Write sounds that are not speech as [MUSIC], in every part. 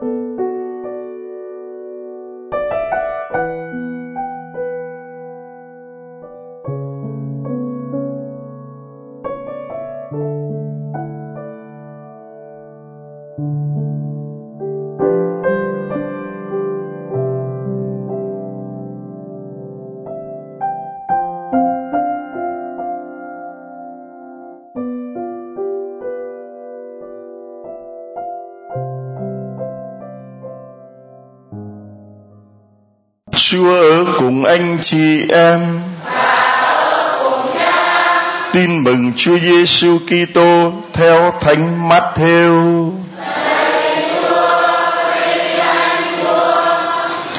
Chúa cùng anh chị em. Tin mừng Chúa Giêsu Kitô theo Thánh Matthew.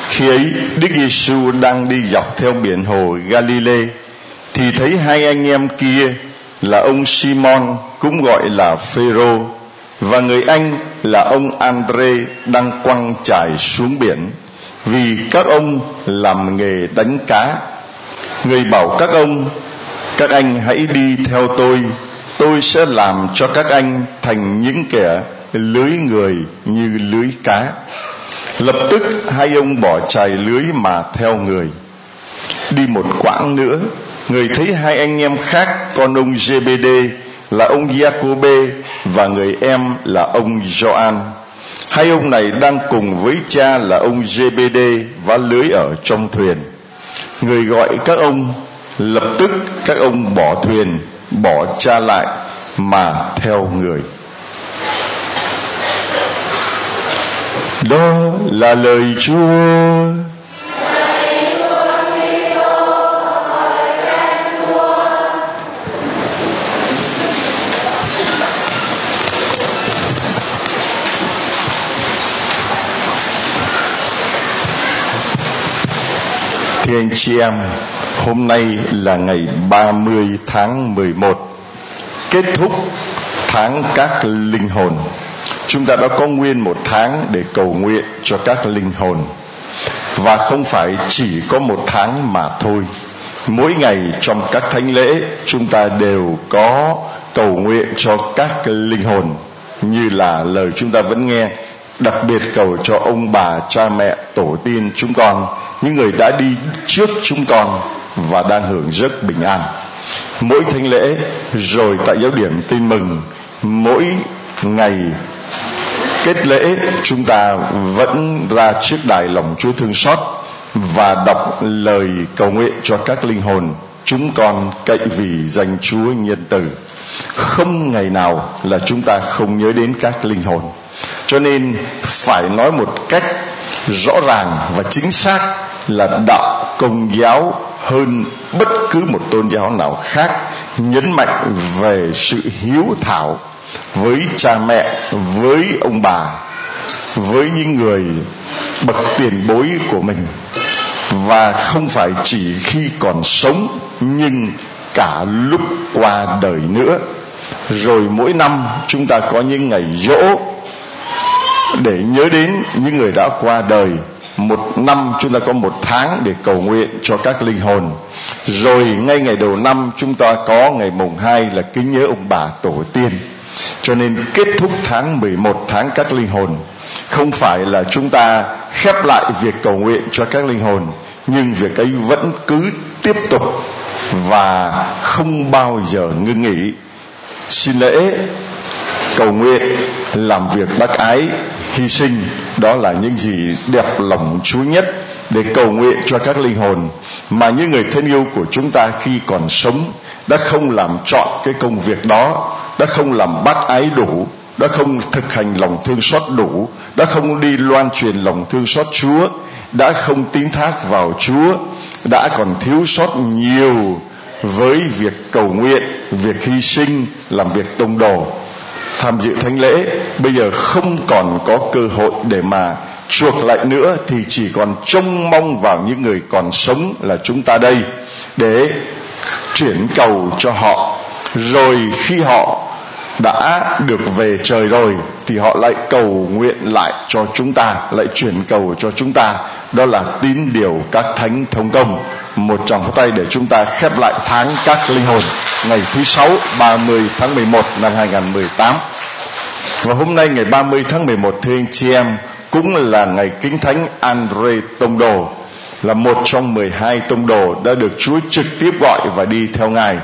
Khi ấy, Đức Giêsu đang đi dọc theo biển hồ Galilee thì thấy hai anh em kia là ông Simon cũng gọi là Phêrô và người anh là ông Andre đang quăng chài xuống biển vì các ông làm nghề đánh cá. Người bảo các ông, các anh hãy đi theo tôi tôi sẽ làm cho các anh thành những kẻ lưới người như lưới cá. Lập tức hai ông bỏ chài lưới mà theo người. Đi một quãng nữa, người thấy hai anh em khác, con ông Gbd là ông Giacôbê và người em là ông Gioan. Hai ông này đang cùng với cha là ông GBD vá lưới ở trong thuyền. Người gọi các ông, lập tức các ông bỏ thuyền, bỏ cha lại mà theo người. Đó là lời Chúa. Thưa anh chị em, hôm nay là ngày 30 tháng 11, kết thúc tháng các linh hồn. Chúng ta đã có nguyên một tháng để cầu nguyện cho các linh hồn. Và không phải chỉ có một tháng mà thôi. Mỗi ngày trong các thánh lễ chúng ta đều có cầu nguyện cho các linh hồn như là lời chúng ta vẫn nghe đặc biệt cầu cho ông bà cha mẹ tổ tiên chúng con những người đã đi trước chúng con và đang hưởng rất bình an. Mỗi thánh lễ, rồi tại giáo điểm tin mừng, mỗi ngày kết lễ, chúng ta vẫn ra trước đài lòng Chúa thương xót và đọc lời cầu nguyện cho các linh hồn chúng con cậy vì danh Chúa nhân từ. Không ngày nào là chúng ta không nhớ đến các linh hồn. Cho nên phải nói một cách rõ ràng và chính xác là đạo công giáo hơn bất cứ một tôn giáo nào khác, nhấn mạnh về sự hiếu thảo với cha mẹ, với ông bà, với những người bậc tiền bối của mình. Và không phải chỉ khi còn sống, nhưng cả lúc qua đời nữa. Rồi mỗi năm chúng ta có những ngày dỗ để nhớ đến những người đã qua đời một năm chúng ta có một tháng để cầu nguyện cho các linh hồn. Rồi ngay ngày đầu năm chúng ta có ngày mùng 2 là kính nhớ ông bà tổ tiên. Cho nên kết thúc tháng 11 tháng các linh hồn. Không phải là chúng ta khép lại việc cầu nguyện cho các linh hồn, nhưng việc ấy vẫn cứ tiếp tục và không bao giờ ngưng nghỉ. Xin lễ cầu nguyện làm việc bác ái hy sinh, đó là những gì đẹp lòng Chúa nhất để cầu nguyện cho các linh hồn. Mà những người thân yêu của chúng ta khi còn sống đã không làm trọn cái công việc đó, đã không làm bác ái đủ, đã không thực hành lòng thương xót đủ, đã không đi loan truyền lòng thương xót Chúa, đã không tín thác vào Chúa, đã còn thiếu sót nhiều với việc cầu nguyện, việc hy sinh, làm việc tông đồ tham dự thánh lễ, bây giờ không còn có cơ hội để mà chuộc lại nữa thì chỉ còn trông mong vào những người còn sống là chúng ta đây để chuyển cầu cho họ. Rồi khi họ đã được về trời rồi thì họ lại cầu nguyện lại cho chúng ta, lại chuyển cầu cho chúng ta. Đó là tín điều các thánh thông công một tràng tay để chúng ta khép lại tháng các linh hồn. Ngày thứ sáu 30 tháng 11 năm 2018 và hôm nay ngày 30 tháng 11 thưa anh chị em cũng là ngày kính thánh Andre Tông Đồ là một trong 12 tông đồ đã được Chúa trực tiếp gọi và đi theo Ngài.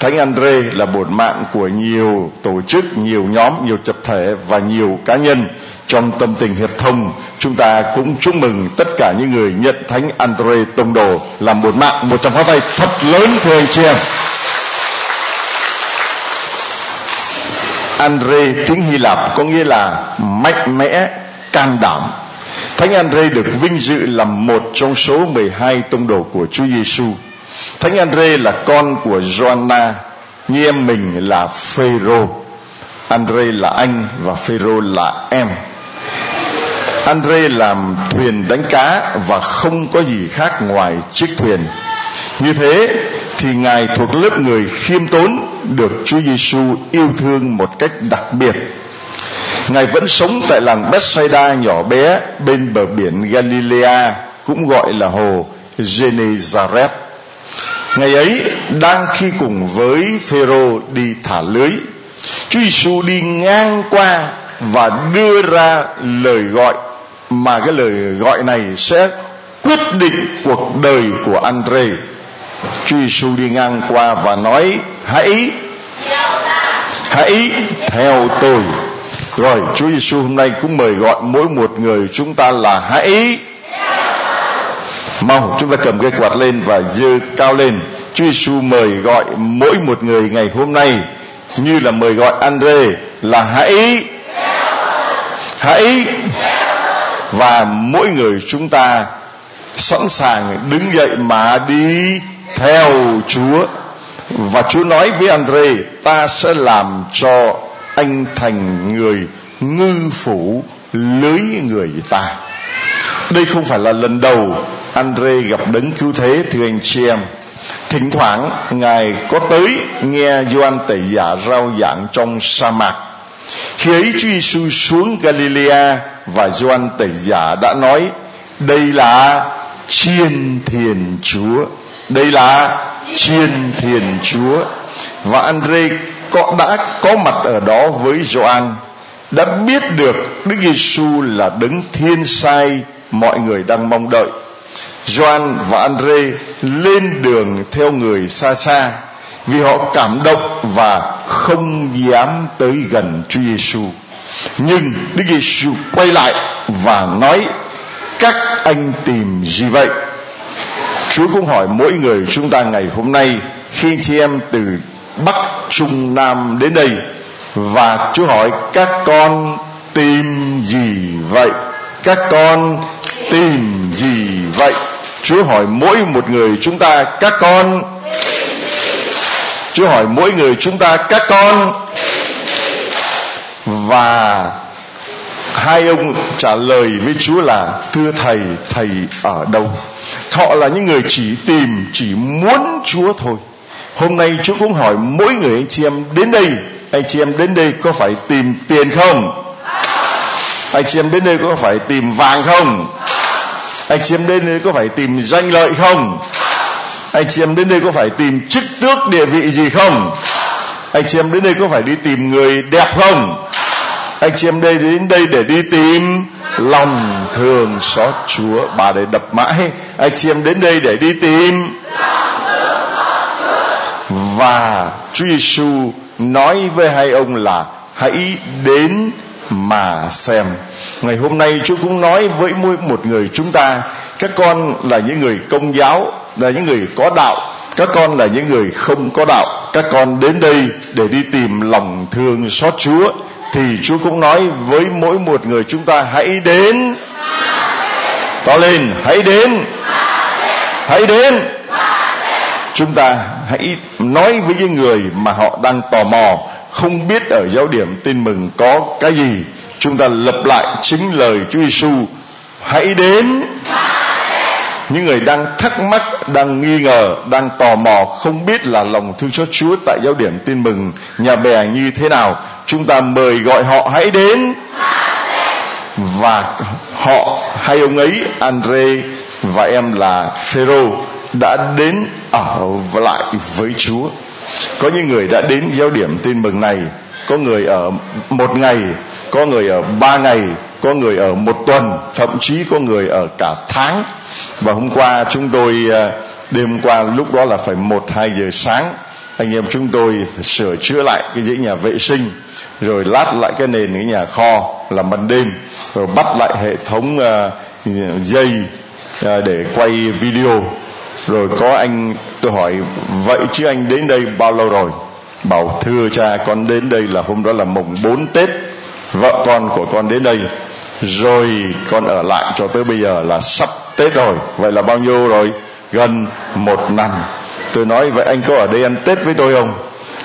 Thánh Andre là bổn mạng của nhiều tổ chức, nhiều nhóm, nhiều tập thể và nhiều cá nhân trong tâm tình hiệp thông. Chúng ta cũng chúc mừng tất cả những người nhận Thánh Andre Tông Đồ làm một mạng một trong pháo tay thật lớn thưa anh chị em. Andre tiếng Hy Lạp có nghĩa là mạnh mẽ, can đảm. Thánh Andre được vinh dự làm một trong số 12 tông đồ của Chúa Giêsu. Thánh Andre là con của Joanna, như em mình là Phêrô. Andre là anh và Phêrô là em. Andre làm thuyền đánh cá và không có gì khác ngoài chiếc thuyền. Như thế thì ngài thuộc lớp người khiêm tốn được Chúa Giêsu yêu thương một cách đặc biệt. Ngài vẫn sống tại làng Bethsaida nhỏ bé bên bờ biển Galilea cũng gọi là hồ Genezareth. Ngày ấy đang khi cùng với Phêrô đi thả lưới, Chúa Giêsu đi ngang qua và đưa ra lời gọi mà cái lời gọi này sẽ quyết định cuộc đời của Andre. Chúa Giêsu đi ngang qua và nói, hãy hãy theo tôi. Rồi, Chúa Giêsu hôm nay cũng mời gọi mỗi một người chúng ta là, hãy. Mau, chúng ta cầm cái quạt lên và giơ cao lên. Chúa Giêsu mời gọi mỗi một người ngày hôm nay, như là mời gọi Andre là, hãy hãy và mỗi người chúng ta sẵn sàng đứng dậy mà đi theo Chúa. Và Chúa nói với Andre, ta sẽ làm cho anh thành người ngư phủ lưới người ta. Đây không phải là lần đầu Andre gặp đấng cứu thế, thưa anh chị em. Thỉnh thoảng ngài có tới nghe Gioan tẩy giả rao giảng trong sa mạc khi ấy Chúa Giêsu xuống Galilea và Gioan tẩy giả đã nói, đây là chiên thiền Chúa, đây là chiên thiền Chúa và Andre có, đã có mặt ở đó với Gioan, đã biết được Đức Giêsu là đấng thiên sai mọi người đang mong đợi. Gioan và Andre lên đường theo người xa xa vì họ cảm động và không dám tới gần Chúa Giêsu. Nhưng Đức Giêsu quay lại và nói: "Các anh tìm gì vậy?" Chúa cũng hỏi mỗi người chúng ta ngày hôm nay, khi chị em từ Bắc, Trung, Nam đến đây, và Chúa hỏi, các con tìm gì vậy? Các con tìm gì vậy? Chúa hỏi mỗi một người chúng ta, các con Chúa hỏi mỗi người chúng ta, các con và hai ông trả lời với Chúa là, thưa thầy thầy ở đâu? Họ là những người chỉ tìm, chỉ muốn Chúa thôi. Hôm nay Chúa cũng hỏi mỗi người, anh chị em đến đây, anh chị em đến đây có phải tìm tiền không? Anh chị em đến đây có phải tìm vàng không? Anh chị em đến đây có phải tìm danh lợi không? Anh chị em đến đây có phải tìm chức tước địa vị gì không? Anh chị em đến đây có phải đi tìm người đẹp không? Anh chị em đây đến đây để đi tìm lòng thương xót Chúa, bà để đập mãi. Anh chị em đến đây để đi tìm và Chúa Giêsu nói với hai ông là hãy đến mà xem. Ngày hôm nay Chúa cũng nói với mỗi một người chúng ta các con là những người công giáo, là những người có đạo. Các con là những người không có đạo. Các con đến đây để đi tìm lòng thương xót Chúa. Thì Chúa cũng nói với mỗi một người chúng ta, hãy đến. To lên, hãy đến. Hãy đến. Chúng ta hãy nói với những người mà họ đang tò mò, không biết ở giáo điểm tin mừng có cái gì. Chúng ta lập lại chính lời Chúa Giêsu hãy đến những người đang thắc mắc, đang nghi ngờ, đang tò mò không biết là lòng thương xót Chúa tại giáo điểm tin mừng nhà bè như thế nào, chúng ta mời gọi họ hãy đến. Và họ hai ông ấy, Andre, và em là Phêrô, đã đến ở lại với Chúa. Có những người đã đến giáo điểm tin mừng này, có người ở một ngày, có người ở ba ngày, có người ở một tuần, thậm chí có người ở cả tháng và hôm qua chúng tôi ờ, đêm qua lúc đó là phải một hai giờ sáng anh em chúng tôi phải sửa chữa lại cái dãy nhà vệ sinh rồi lát lại cái nền cái nhà kho là ban đêm rồi bắt lại hệ thống uh, dây uh, để quay video. Rồi có anh tôi hỏi vậy chứ anh đến đây bao lâu rồi? Bảo thưa cha con đến đây là hôm đó là mùng 4 tết vợ con của con đến đây rồi con ở lại cho tới bây giờ là sắp tết rồi. Vậy là bao nhiêu rồi? Gần một năm. Tôi nói vậy anh có ở đây ăn tết với tôi không?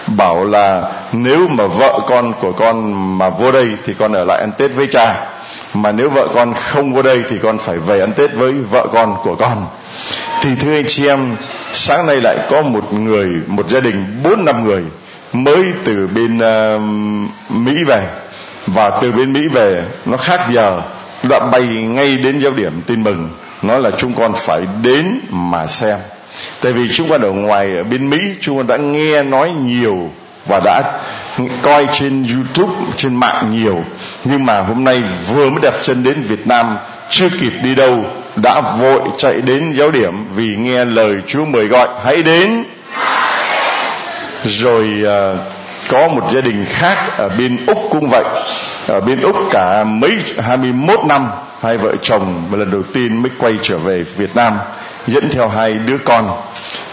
Bảo là nếu mà vợ con của con mà vô đây thì con ở lại ăn tết với cha. Mà nếu vợ con không vô đây thì con phải về ăn tết với vợ con của con. Thì thưa anh chị em sáng nay lại có một người một gia đình bốn năm người mới từ bên uh, mỹ về. Và từ bên mỹ về nó khác giờ. Đã bay ngay đến giáo điểm tin mừng nói là chúng con phải đến mà xem. Tại vì chúng con ở ngoài ở bên mỹ chúng con đã nghe nói nhiều và đã coi trên youtube trên mạng nhiều. Nhưng mà hôm nay vừa mới đặt chân đến việt nam chưa kịp đi đâu đã vội chạy đến giáo điểm vì nghe lời chúa mời gọi hãy đến. Rồi uh, có một gia đình khác ở bên úc cũng vậy. Ở bên úc cả mấy 21 năm hai vợ chồng lần đầu tiên mới quay trở về việt nam dẫn theo hai đứa con.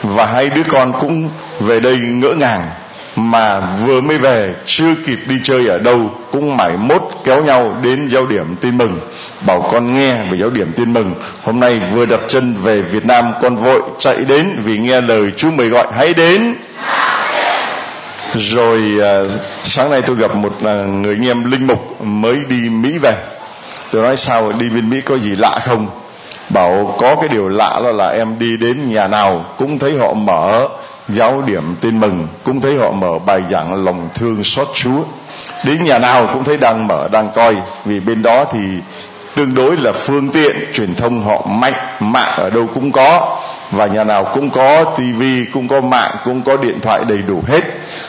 Và hai đứa con cũng về đây ngỡ ngàng mà vừa mới về chưa kịp đi chơi ở đâu cũng mải mốt kéo nhau đến giáo điểm tin mừng. Bảo con nghe về giáo điểm tin mừng hôm nay vừa đặt chân về việt nam con vội chạy đến vì nghe lời chúa mời gọi hãy đến. Rồi à, sáng nay tôi gặp một à, người anh em linh mục mới đi mỹ về tôi nói sao, đi bên mỹ có gì lạ không? Bảo, có cái điều lạ đó là em đi đến nhà nào cũng thấy họ mở giáo điểm tin mừng, cũng thấy họ mở bài giảng lòng thương xót chúa. Đến nhà nào cũng thấy đang mở, đang coi, vì bên đó thì tương đối là phương tiện, truyền thông họ mạnh, mạng ở đâu cũng có. Và nhà nào cũng có tivi cũng có mạng, cũng có điện thoại đầy đủ hết.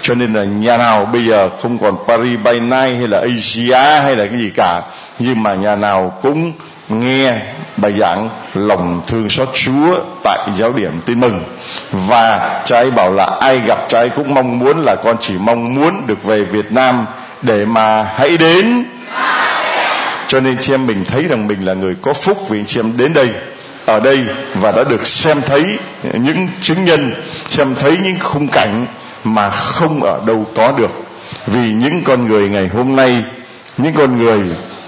Cho nên là nhà nào bây giờ không còn Paris by Night hay là Asia hay là cái gì cả nhưng mà nhà nào cũng nghe bài giảng lòng thương xót Chúa tại giáo điểm tin mừng. Và cha ấy bảo là ai gặp cha ấy cũng mong muốn là con chỉ mong muốn được về Việt Nam để mà hãy đến. Cho nên chị em mình thấy rằng mình là người có phúc vì chị em đến đây, ở đây và đã được xem thấy những chứng nhân, xem thấy những khung cảnh mà không ở đâu có được. Vì những con người ngày hôm nay, những con người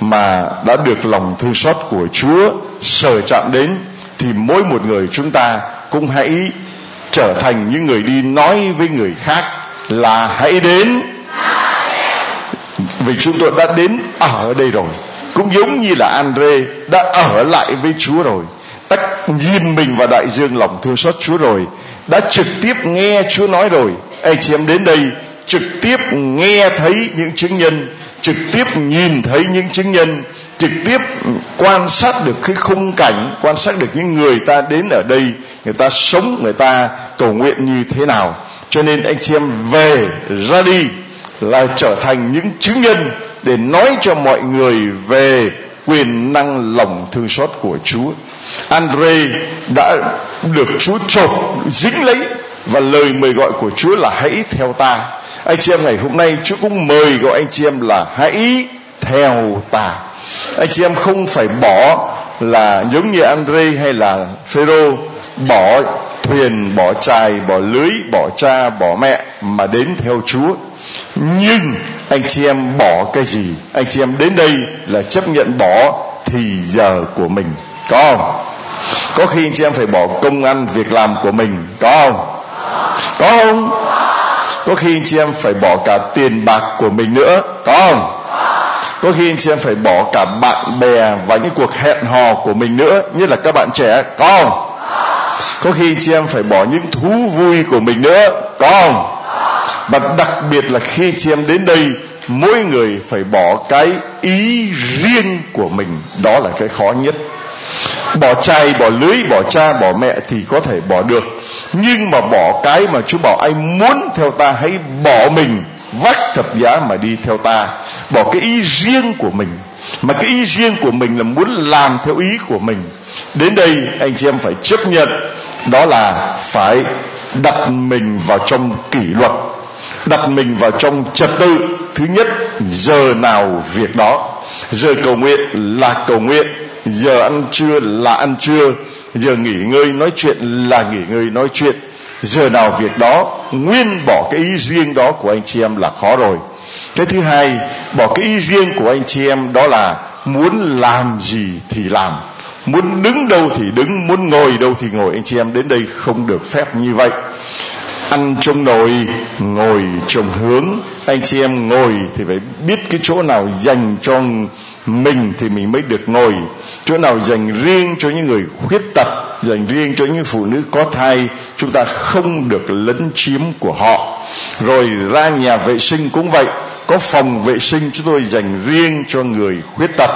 mà đã được lòng thương xót của Chúa sờ chạm đến, thì mỗi một người chúng ta cũng hãy trở thành những người đi nói với người khác là hãy đến. Vì chúng tôi đã đến ở đây rồi, cũng giống như là Andre đã ở lại với Chúa rồi. Đã nhìn mình vào đại dương lòng thương xót Chúa rồi, đã trực tiếp nghe Chúa nói rồi. Anh chị em đến đây, trực tiếp nghe thấy những chứng nhân trực tiếp nhìn thấy những chứng nhân, trực tiếp quan sát được cái khung cảnh, quan sát được những người ta đến ở đây, người ta sống, người ta cầu nguyện như thế nào cho nên anh chị em về ra đi là trở thành những chứng nhân để nói cho mọi người về quyền năng lòng thương xót của Chúa. Andre đã được Chúa chộp, dính lấy và lời mời gọi của Chúa là hãy theo ta anh chị em, ngày hôm nay Chúa cũng mời gọi anh chị em là hãy theo ta. Anh chị em không phải bỏ là giống như Andre hay là Phêrô, bỏ thuyền, bỏ chài, bỏ lưới, bỏ cha, bỏ mẹ mà đến theo Chúa. Nhưng anh chị em bỏ cái gì? Anh chị em đến đây là chấp nhận bỏ thì giờ của mình. Có không? Có khi anh chị em phải bỏ công ăn việc làm của mình. Có không? Có không? Có khi anh chị em phải bỏ cả tiền bạc của mình nữa có không? Có khi anh chị em phải bỏ cả bạn bè và những cuộc hẹn hò của mình nữa nhất là các bạn trẻ có không? Có khi anh chị em phải bỏ những thú vui của mình nữa có không? Và đặc biệt là khi anh chị em đến đây mỗi người phải bỏ cái ý riêng của mình đó là cái khó nhất. Bỏ trai, bỏ lưới bỏ cha bỏ mẹ thì có thể bỏ được nhưng mà bỏ cái mà Chúa bảo anh muốn theo ta, hãy bỏ mình vác thập giá mà đi theo ta. Bỏ cái ý riêng của mình. Mà cái ý riêng của mình là muốn làm theo ý của mình. Đến đây, anh chị em phải chấp nhận, đó là phải đặt mình vào trong kỷ luật, đặt mình vào trong trật tự. Thứ nhất, giờ nào việc đó. Giờ cầu nguyện là cầu nguyện, giờ ăn trưa là ăn trưa giờ nghỉ ngơi nói chuyện là nghỉ ngơi nói chuyện. Giờ nào việc đó, nguyên bỏ cái ý riêng đó của anh chị em là khó rồi. Cái thứ hai, bỏ cái ý riêng của anh chị em đó là muốn làm gì thì làm. Muốn đứng đâu thì đứng, muốn ngồi đâu thì ngồi. Anh chị em đến đây không được phép như vậy. Ăn trông nồi, ngồi trông hướng. Anh chị em ngồi thì phải biết cái chỗ nào dành cho mình thì mình mới được ngồi. Chỗ nào dành riêng cho những người khuyết tật, dành riêng cho những phụ nữ có thai, chúng ta không được lấn chiếm của họ. Rồi ra nhà vệ sinh cũng vậy. Có phòng vệ sinh, chúng tôi dành riêng cho người khuyết tật.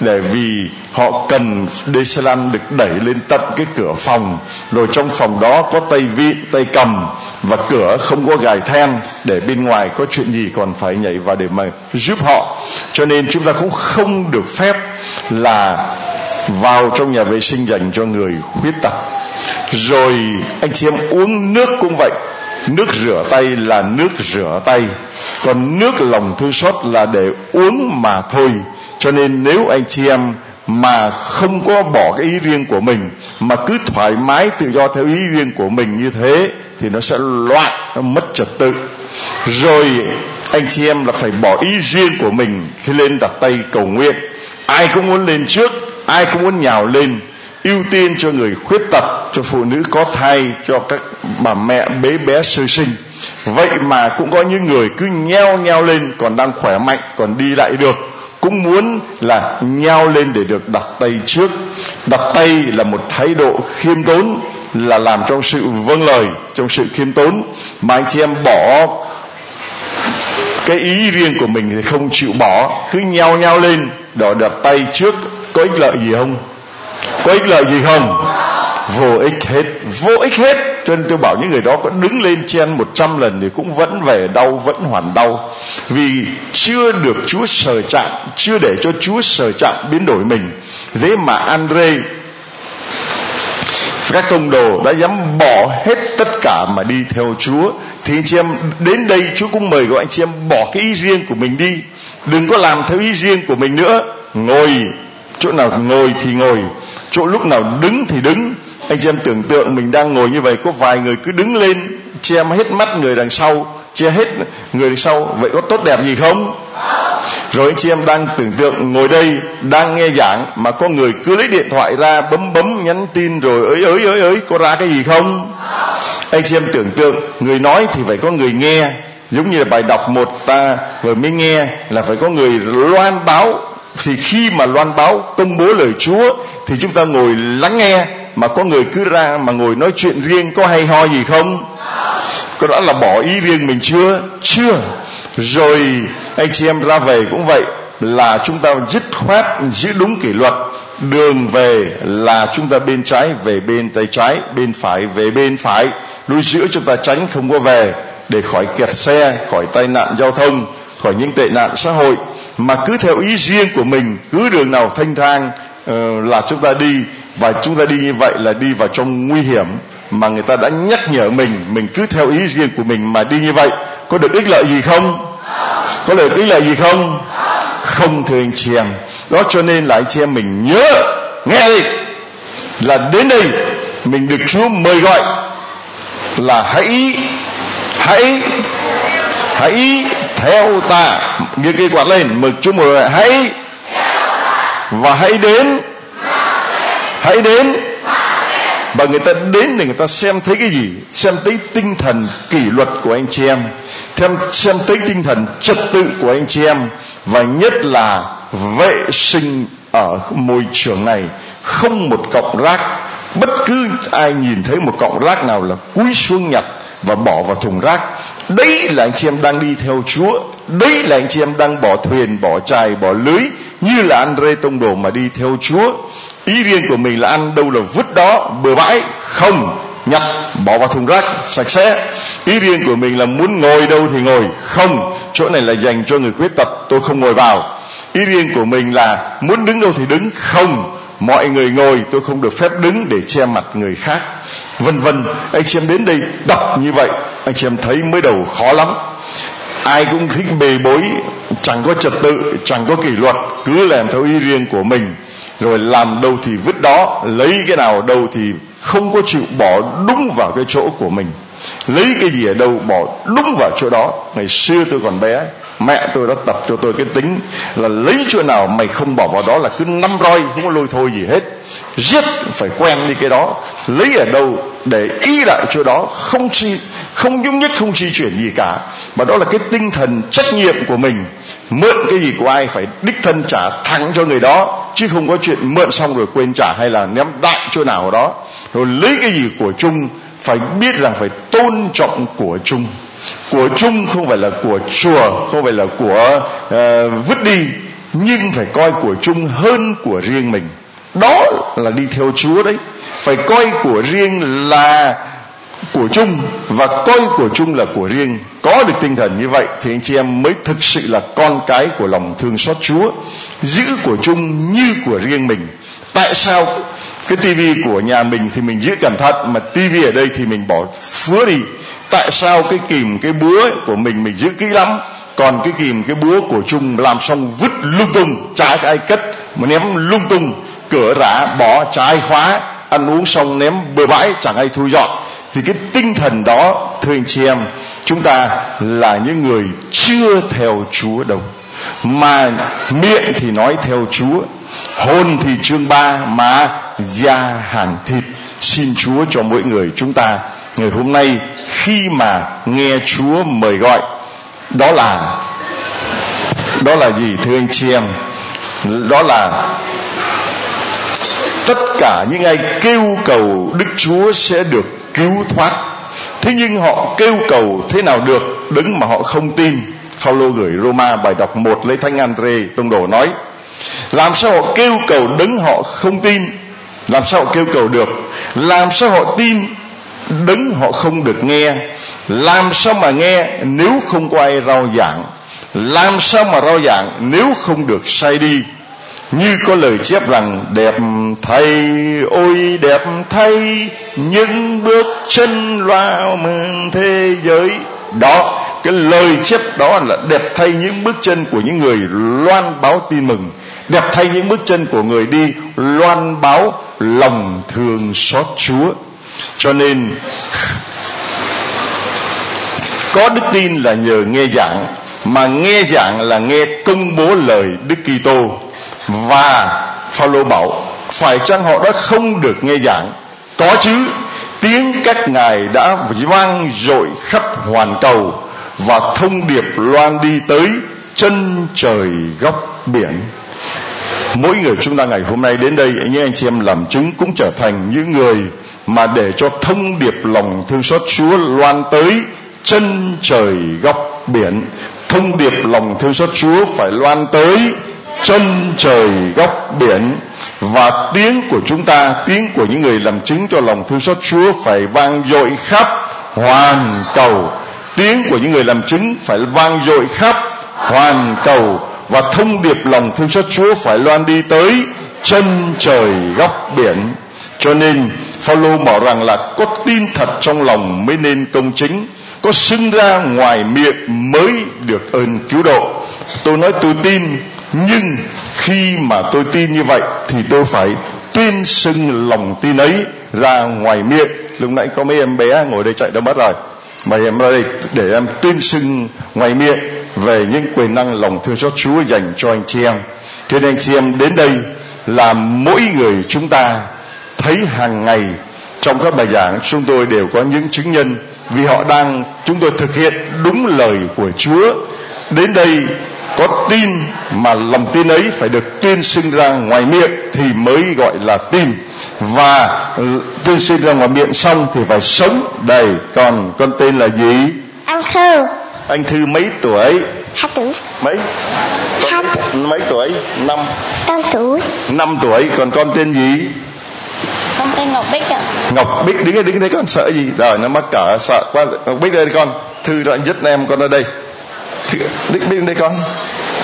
Để vì họ cần đê xe lăn được đẩy lên tận cái cửa phòng. Rồi trong phòng đó có tay vịn, tay cầm và cửa không có gài then để bên ngoài có chuyện gì còn phải nhảy vào để mà giúp họ. Cho nên chúng ta cũng không được phép là vào trong nhà vệ sinh dành cho người khuyết tật. Rồi anh chị em uống nước cũng vậy. Nước rửa tay là nước rửa tay. Còn nước lòng thương xót là để uống mà thôi. Cho nên nếu anh chị em mà không có bỏ cái ý riêng của mình, mà cứ thoải mái tự do theo ý riêng của mình như thế thì nó sẽ loạn, nó mất trật tự. Rồi anh chị em là phải bỏ ý riêng của mình khi lên đặt tay cầu nguyện. Ai cũng muốn lên trước, ai cũng muốn nhào lên, ưu tiên cho người khuyết tật, cho phụ nữ có thai, cho các bà mẹ bế bé sơ sinh. Vậy mà cũng có những người cứ nheo nheo lên, còn đang khỏe mạnh, còn đi lại được, cũng muốn là nhao lên để được đặt tay trước. Đặt tay là một thái độ khiêm tốn là làm trong sự vâng lời, trong sự khiêm tốn. Mà anh chị em bỏ cái ý riêng của mình thì không chịu bỏ. Cứ nhao nhao lên, đỏ đập tay trước, có ích lợi gì không? Có ích lợi gì không? Vô ích hết, vô ích hết. Cho nên tôi bảo những người đó có đứng lên chen một trăm lần thì cũng vẫn về đau, vẫn hoàn đau. Vì chưa được Chúa sờ chạm, chưa để cho Chúa sờ chạm biến đổi mình. Thế mà Andre các tông đồ đã dám bỏ hết tất cả mà đi theo Chúa. Thì anh chị em, đến đây Chúa cũng mời gọi anh chị em bỏ cái ý riêng của mình đi. Đừng có làm theo ý riêng của mình nữa. Ngồi. Chỗ nào ngồi thì ngồi. Chỗ lúc nào đứng thì đứng. Anh chị em tưởng tượng mình đang ngồi như vậy, có vài người cứ đứng lên, che hết mắt người đằng sau, che hết người đằng sau. Vậy có tốt đẹp gì không? Rồi anh chị em đang tưởng tượng ngồi đây, đang nghe giảng mà có người cứ lấy điện thoại ra bấm bấm nhắn tin rồi ới ới ới ới có ra cái gì không? Anh chị em tưởng tượng, người nói thì phải có người nghe. Giống như là bài đọc một ta rồi mới nghe là phải có người loan báo. Thì khi mà loan báo, công bố lời Chúa, thì chúng ta ngồi lắng nghe mà có người cứ ra mà ngồi nói chuyện riêng có hay ho gì không? Có đã là bỏ ý riêng mình chưa? Chưa rồi anh chị em ra về cũng vậy là chúng ta dứt khoát giữ đúng kỷ luật. Đường về là chúng ta bên trái về bên tay trái bên phải về bên phải. Lui giữa chúng ta tránh không có về để khỏi kẹt xe khỏi tai nạn giao thông khỏi những tệ nạn xã hội. Mà cứ theo ý riêng của mình cứ đường nào thanh thang uh, là chúng ta đi. Và chúng ta đi như vậy là đi vào trong nguy hiểm mà người ta đã nhắc nhở mình. Mình cứ theo ý riêng của mình mà đi như vậy có được ích lợi gì không? Có được ích lợi gì không? Không thưa anh chị em đó cho nên là anh chị em mình nhớ, nghe đi. Là đến đây, mình được Chúa mời gọi là hãy hãy hãy theo ta. Như cây quạt lên mực Chúa mời gọi, hãy và hãy đến hãy đến. Và người ta đến để người ta xem thấy cái gì? Xem thấy tinh thần kỷ luật của anh chị em thêm xem thấy tinh thần trật tự của anh chị em, và nhất là vệ sinh ở môi trường này. Không một cọng rác, bất cứ ai nhìn thấy một cọng rác nào là cúi xuống nhặt và bỏ vào thùng rác. Đấy là anh chị em đang đi theo Chúa, đấy là anh chị em đang bỏ thuyền, bỏ chài, bỏ lưới, như là Andre tông đồ mà đi theo Chúa. Ý riêng của mình là ăn đâu là vứt đó, bừa bãi? Không nhặt bỏ vào thùng rác, sạch sẽ. Ý riêng của mình là muốn ngồi đâu thì ngồi. Không, chỗ này là dành cho người khuyết tật, tôi không ngồi vào. Ý riêng của mình là muốn đứng đâu thì đứng. Không, mọi người ngồi, tôi không được phép đứng để che mặt người khác. Vân vân, anh chị em đến đây đọc như vậy, anh chị em thấy mới đầu khó lắm. Ai cũng thích bề bối, chẳng có trật tự, chẳng có kỷ luật, cứ làm theo ý riêng của mình. Rồi làm đâu thì vứt đó, lấy cái nào đâu thì không có chịu bỏ đúng vào cái chỗ của mình. Lấy cái gì ở đâu bỏ đúng vào chỗ đó. Ngày xưa tôi còn bé, mẹ tôi đã tập cho tôi cái tính là lấy chỗ nào mày không bỏ vào đó là cứ năm roi, không có lôi thôi gì hết. Giết, phải quen đi cái đó. Lấy ở đâu để ý lại chỗ đó, không chi, không nhúc nhích, không di chuyển gì cả. Mà đó là cái tinh thần trách nhiệm của mình. Mượn cái gì của ai phải đích thân trả thẳng cho người đó, chứ không có chuyện mượn xong rồi quên trả hay là ném đại chỗ nào đó rồi lấy cái gì của chung phải biết rằng phải tôn trọng của chung của chung không phải là của chùa không phải là của uh, vứt đi nhưng phải coi của chung hơn của riêng mình. Đó là đi theo chúa đấy. Phải coi của riêng là của chung và coi của chung là của riêng. Có được tinh thần như vậy thì anh chị em mới thực sự là con cái của lòng thương xót chúa. Giữ của chung như của riêng mình. Tại sao cái tivi của nhà mình thì mình giữ cẩn thận, mà tivi ở đây thì mình bỏ phứa đi. Tại sao cái kìm cái búa của mình mình giữ kỹ lắm, còn cái kìm cái búa của chung làm xong vứt lung tung trái ai cất, mà ném lung tung, cửa rã, bỏ trái khóa ăn uống xong ném bừa bãi, chẳng ai thu dọn. Thì cái tinh thần đó, thưa anh chị em, chúng ta là những người chưa theo Chúa đâu. Mà miệng thì nói theo Chúa hôn thì chương ba, mà da hàng thịt. Xin Chúa cho mỗi người chúng ta ngày hôm nay khi mà nghe Chúa mời gọi. Đó là đó là gì, thưa anh chị em? Đó là tất cả những ai kêu cầu Đức Chúa sẽ được cứu thoát. Thế nhưng họ kêu cầu thế nào được đứng mà họ không tin? Phaolô gửi Roma bài đọc 1 lấy Thánh Andre tông đồ nói, làm sao họ kêu cầu đứng họ không tin? Làm sao họ kêu cầu được? Làm sao họ tin đứng họ không được nghe? Làm sao mà nghe nếu không có ai rao giảng? Làm sao mà rao giảng nếu không được sai đi? Như có lời chép rằng, đẹp thay, ôi đẹp thay, những bước chân loa mừng thế giới. Đó, cái lời chép đó là đẹp thay những bước chân của những người loan báo tin mừng. Đẹp thay những bước chân của người đi loan báo lòng thương xót chúa. Cho nên, có đức tin là nhờ nghe giảng, mà nghe giảng là nghe công bố lời Đức Kitô và Phaolô bảo, phải chăng họ đã không được nghe giảng? Có chứ, tiếng các ngài đã vang dội khắp hoàn cầu và thông điệp loan đi tới chân trời góc biển mỗi người chúng ta ngày hôm nay đến đây, anh anh chị em làm chứng cũng trở thành những người mà để cho thông điệp lòng thương xót Chúa loan tới chân trời góc biển. Thông điệp lòng thương xót Chúa phải loan tới chân trời góc biển. Và tiếng của chúng ta, tiếng của những người làm chứng cho lòng thương xót Chúa phải vang dội khắp hoàn cầu. Tiếng của những người làm chứng phải vang dội khắp hoàn cầu và thông điệp lòng thương xót Chúa phải loan đi tới chân trời góc biển. Cho nên, Phaolô bảo rằng là có tin thật trong lòng mới nên công chính, có xưng ra ngoài miệng mới được ơn cứu độ. Tôi nói tôi tin, nhưng khi mà tôi tin như vậy thì tôi phải tuyên xưng lòng tin ấy ra ngoài miệng. Lúc nãy có mấy em bé ngồi đây chạy đâu mất rồi. Mà em ra đây để em tuyên xưng ngoài miệng về những quyền năng lòng thương xót Chúa dành cho anh chị em. Cho nên anh chị em đến đây là mỗi người chúng ta thấy hàng ngày trong các bài giảng, chúng tôi đều có những chứng nhân vì họ đang, chúng tôi thực hiện đúng lời của Chúa. Đến đây có tin mà lòng tin ấy phải được tuyên sinh ra ngoài miệng thì mới gọi là tin. Và tuyên sinh ra ngoài miệng xong thì phải sống đầy. Còn con tên là gì? Anh thư anh thư mấy tuổi? Hai tuổi. Mấy? Hai mấy tuổi? Năm. Năm tuổi. Năm tuổi. Còn con tên gì? Con tên Ngọc Bích ạ. Ngọc Bích đứng đây đứng đây con sợ gì? Rồi nó mắc cỡ sợ quá. Ngọc Bích đây con. Thư đoạn dứt em con ở đây. Thư, Bích Bích đây con.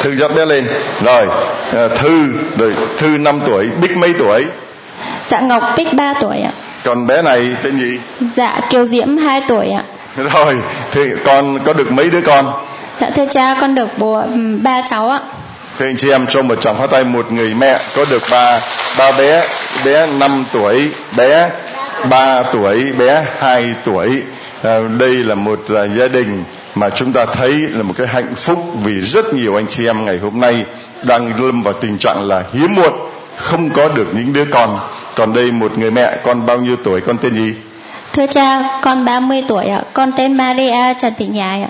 Thư dắt bé lên. Rồi à, thư rồi thư 5 tuổi bích mấy tuổi? Dạ Ngọc Bích 3 tuổi ạ. còn bé này tên gì? Dạ Kiều Diễm 2 tuổi ạ. [LAUGHS] rồi thì con có được mấy đứa con? Dạ thưa cha con được bố ừm, ba cháu ạ. Thưa anh chị em cho một tràng phát tay một người mẹ có được ba ba bé bé 5 tuổi bé 3 tuổi bé 2 tuổi. À, đây là một à, gia đình mà chúng ta thấy là một cái hạnh phúc vì rất nhiều anh chị em ngày hôm nay đang lâm vào tình trạng là hiếm muộn không có được những đứa con. Còn đây một người mẹ con bao nhiêu tuổi con tên gì Thưa cha con 30 tuổi ạ. Con tên Maria Trần Thị Nhài ạ.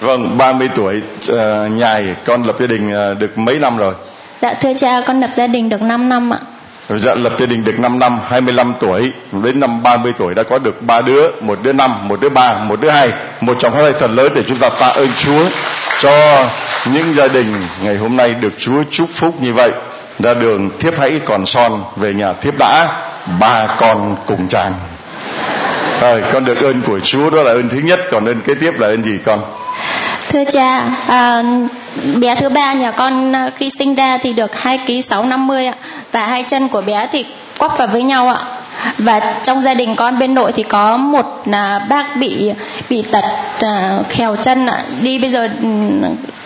vâng 30 tuổi à, nhài con lập gia đình à, được mấy năm rồi Dạ thưa cha con lập gia đình được 5 năm ạ. Dạ lập gia đình được 5 năm, 25 tuổi, đến năm 30 tuổi đã có được ba đứa, một đứa năm, một đứa ba, một đứa hai, một trong hai thật lớn để chúng ta tạ ơn Chúa cho những gia đình ngày hôm nay được Chúa chúc phúc như vậy. Ra đường thiếp hãy còn son, về nhà thiếp đã, ba con cùng chàng. Rồi, con được ơn của Chúa đó là ơn thứ nhất, còn ơn kế tiếp là ơn gì con? Thưa cha, à, bé thứ ba nhà con à, khi sinh ra thì được 2 kg 650 ạ và hai chân của bé thì quắp vào với nhau ạ. Và trong gia đình con bên nội thì có một là bác bị bị tật à, khèo chân ạ, đi bây giờ ừ,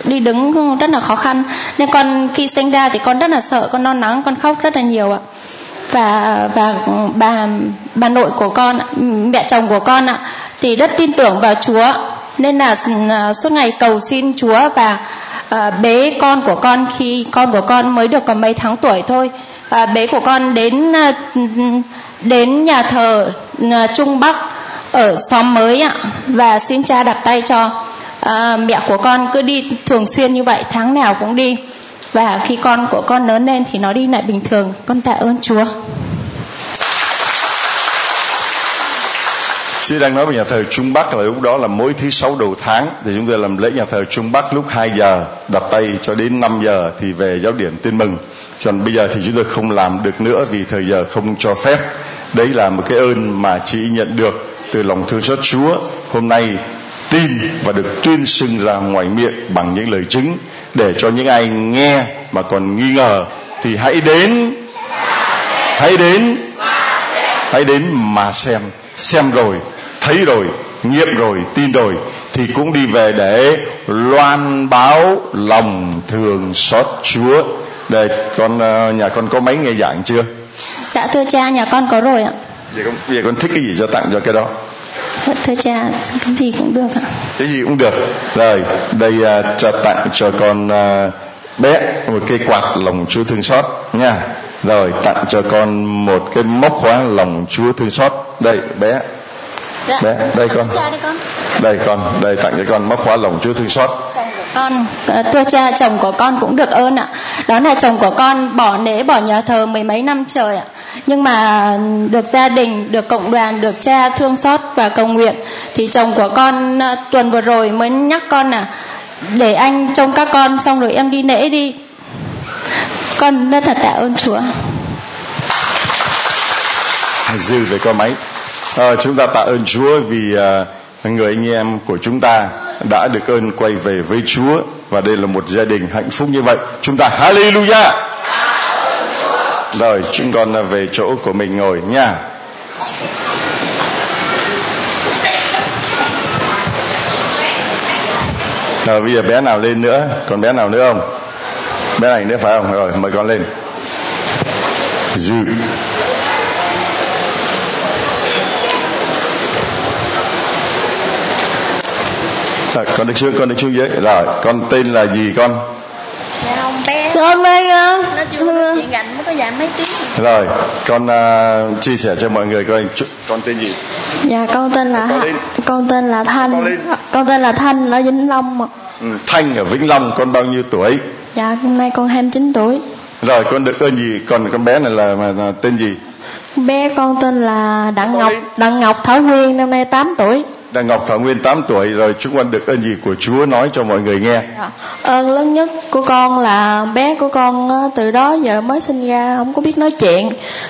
đi đứng rất là khó khăn. Nên con khi sinh ra thì con rất là sợ, con non nắng, con khóc rất là nhiều ạ và và bà bà nội của con mẹ chồng của con ạ thì rất tin tưởng vào Chúa. Nên là à, suốt ngày cầu xin Chúa và à, bế con của con khi con của con mới được có mấy tháng tuổi thôi. À, bế của con đến à, đến nhà thờ à, Trung Bắc ở xóm mới ạ và xin cha đặt tay cho à, mẹ của con cứ đi thường xuyên như vậy tháng nào cũng đi và khi con của con lớn lên thì nó đi lại bình thường con tạ ơn Chúa Chị đang nói về nhà thờ Trung Bắc là lúc đó là mỗi thứ sáu đầu tháng thì chúng tôi làm lễ nhà thờ Trung Bắc lúc 2 giờ, đặt tay cho đến 5 giờ thì về giáo điểm tin mừng. Còn bây giờ thì chúng tôi không làm được nữa vì thời giờ không cho phép. Đấy là một cái ơn mà chị nhận được từ lòng thương xót Chúa. Hôm nay tin và được tuyên xưng ra ngoài miệng bằng những lời chứng để cho những ai nghe mà còn nghi ngờ thì hãy đến hãy đến hãy đến mà xem xem rồi thấy rồi nghiệm rồi tin rồi thì cũng đi về để loan báo lòng thường xót Chúa. Đây con ờ, nhà con có máy nghe giảng chưa? Dạ thưa cha nhà con có rồi ạ. Vậy con vậy con thích cái gì cho tặng cho cái đó thưa cha cái gì cũng được ạ. Cái gì cũng được. Rồi đây à, cho tặng cho con à, bé một cây quạt lòng Chúa thương xót nha. Rồi tặng cho con một cái móc khóa lòng Chúa thương xót. Đây bé. Dạ. bé đây con. Cha đi con. Đây con đây tặng cho con móc khóa lòng Chúa thương xót. Chồng của con. Ờ, thưa cha chồng của con cũng được ơn ạ. Đó là chồng của con bỏ nễ bỏ nhà thờ mười mấy năm trời ạ nhưng mà được gia đình được cộng đoàn được cha thương xót và cầu nguyện thì chồng của con ờ, tuần vừa rồi mới nhắc con là để anh trông các con xong rồi em đi lễ đi. Con rất là tạ ơn chúa. Dư về con máy. À, chúng ta tạ ơn Chúa vì à, người anh em của chúng ta đã được ơn quay về với Chúa và đây là một gia đình hạnh phúc như vậy. Chúng ta hallelujah! Rồi chúng con về chỗ của mình ngồi nha. Rồi bây giờ bé nào lên nữa? Còn bé nào nữa không? Bé này nữa phải không? Rồi mời con lên. Dư Rồi, à, con được chưa con được chưa dưới. Rồi con tên là gì con? Con ơi ơi. nó chưa chuyện gạnh mới có dài mấy tiếng rồi con à, chia sẻ cho mọi người coi con tên gì Dạ con tên là Con tên là Thanh. Con tên là Thanh ở Vĩnh Long. ạ. ừ, thanh ở vĩnh long con bao nhiêu tuổi Dạ hôm nay con 29 tuổi. rồi con được ơn gì còn con bé này là, là, là tên gì Bé con tên là Đặng Ngọc. Đặng Ngọc Thảo Nguyên năm nay 8 tuổi. Đặng Ngọc Thảo Nguyên 8 tuổi rồi chúng con được ơn gì của Chúa nói cho mọi người nghe Dạ. Ơn lớn nhất của con là bé của con á, từ đó giờ mới sinh ra không có biết nói chuyện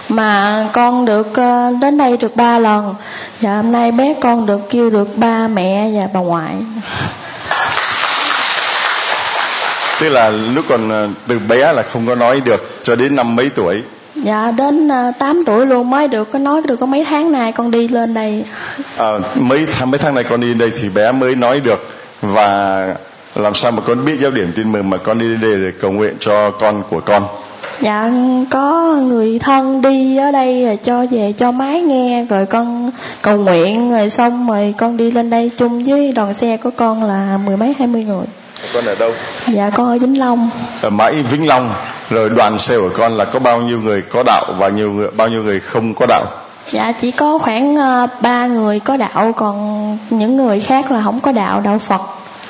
mà con được ờ, đến đây được ba lần. Dạ hôm nay bé con được kêu được ba mẹ và bà ngoại. tức là lúc còn ờ, từ bé là không có nói được cho đến năm mấy tuổi dạ đến uh, 8 tuổi luôn mới được có nói được có mấy tháng nay con đi lên đây. À, mấy tháng mấy tháng này con đi đây thì bé mới nói được. Và làm sao mà con biết giáo điểm tin mừng mà con đi đây để cầu nguyện cho con của con? Dạ có người thân đi ở đây rồi cho về cho máy nghe rồi con cầu nguyện rồi xong rồi con đi lên đây chung với đoàn xe của con là mười mấy hai mươi người con ở đâu? Dạ con ở vĩnh long. Ở mãi vĩnh long. Rồi đoàn xe của con là có bao nhiêu người có đạo và nhiều người bao nhiêu người không có đạo? Dạ chỉ có khoảng uh, ba người có đạo còn những người khác là không có đạo đạo phật.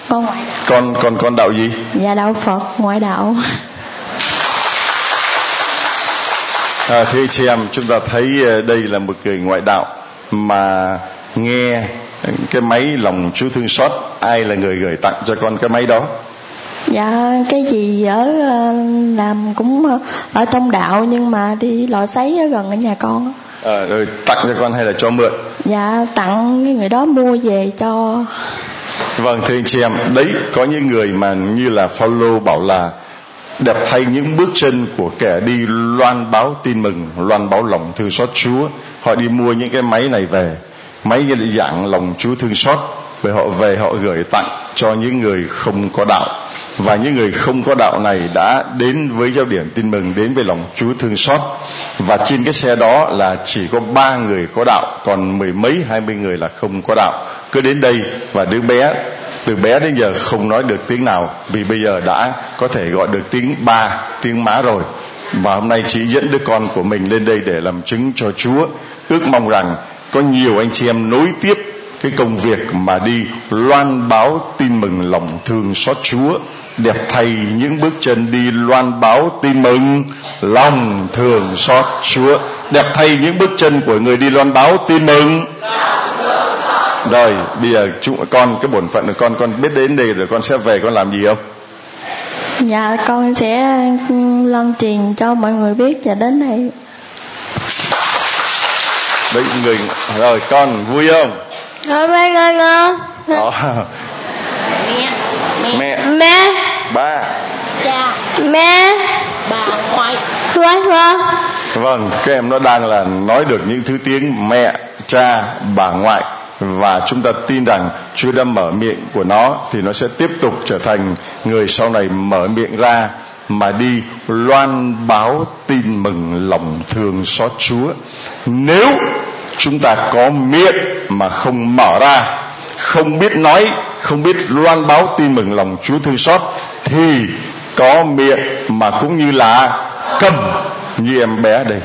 Con ngoại đạo. Con con con đạo gì? Dạ đạo phật ngoại đạo. À, thưa chị em, chúng ta thấy ờ, đây là một người ngoại đạo mà nghe cái máy lòng Chúa thương xót ai là người gửi tặng cho con cái máy đó? Dạ cái gì ở ờ, làm cũng ở trong đạo nhưng mà đi lò sấy ở gần ở nhà con à, rồi tặng cho con hay là cho mượn? Dạ tặng cái người đó mua về cho. Vâng thưa anh chị em đấy có những người mà như là Phaolô bảo là đẹp thay những bước chân của kẻ đi loan báo tin mừng loan báo lòng thương xót Chúa. Họ đi mua những cái máy này về máy dạng lòng Chúa thương xót về họ về họ gửi tặng cho những người không có đạo. Và những người không có đạo này đã đến với giáo điểm tin mừng đến với lòng Chúa thương xót. Và trên cái xe đó là chỉ có ba người có đạo, còn mười mấy, hai mươi người là không có đạo. Cứ đến đây và đứa bé, từ bé đến giờ không nói được tiếng nào, vì bây giờ đã có thể gọi được tiếng ba, tiếng má rồi. Và hôm nay chỉ dẫn đứa con của mình lên đây để làm chứng cho Chúa. Ước mong rằng có nhiều anh chị em nối tiếp cái công việc mà đi loan báo tin mừng lòng thương xót Chúa, đẹp thay những bước chân đi loan báo tin mừng lòng thương xót Chúa, đẹp thay những bước chân của người đi loan báo tin mừng rồi, bây giờ chúng con, cái bổn phận của con con biết đến đây rồi con sẽ về con làm gì không? Dạ con sẽ ừ, loan truyền cho mọi người biết và đến đây đấy người rồi con vui không? Rồi ba con con. Đó. Mẹ. Mẹ. Ba. Cha mẹ. Bà ngoại vâng vâng vâng các em nó đang là nói được những thứ tiếng mẹ cha bà ngoại. Và chúng ta tin rằng Chúa đã mở miệng của nó thì nó sẽ tiếp tục trở thành người sau này mở miệng ra mà đi loan báo tin mừng lòng thương xót Chúa. Nếu chúng ta có miệng mà không mở ra, không biết nói, không biết loan báo tin mừng lòng Chúa thương xót thì có miệng mà cũng như là cầm như em bé đây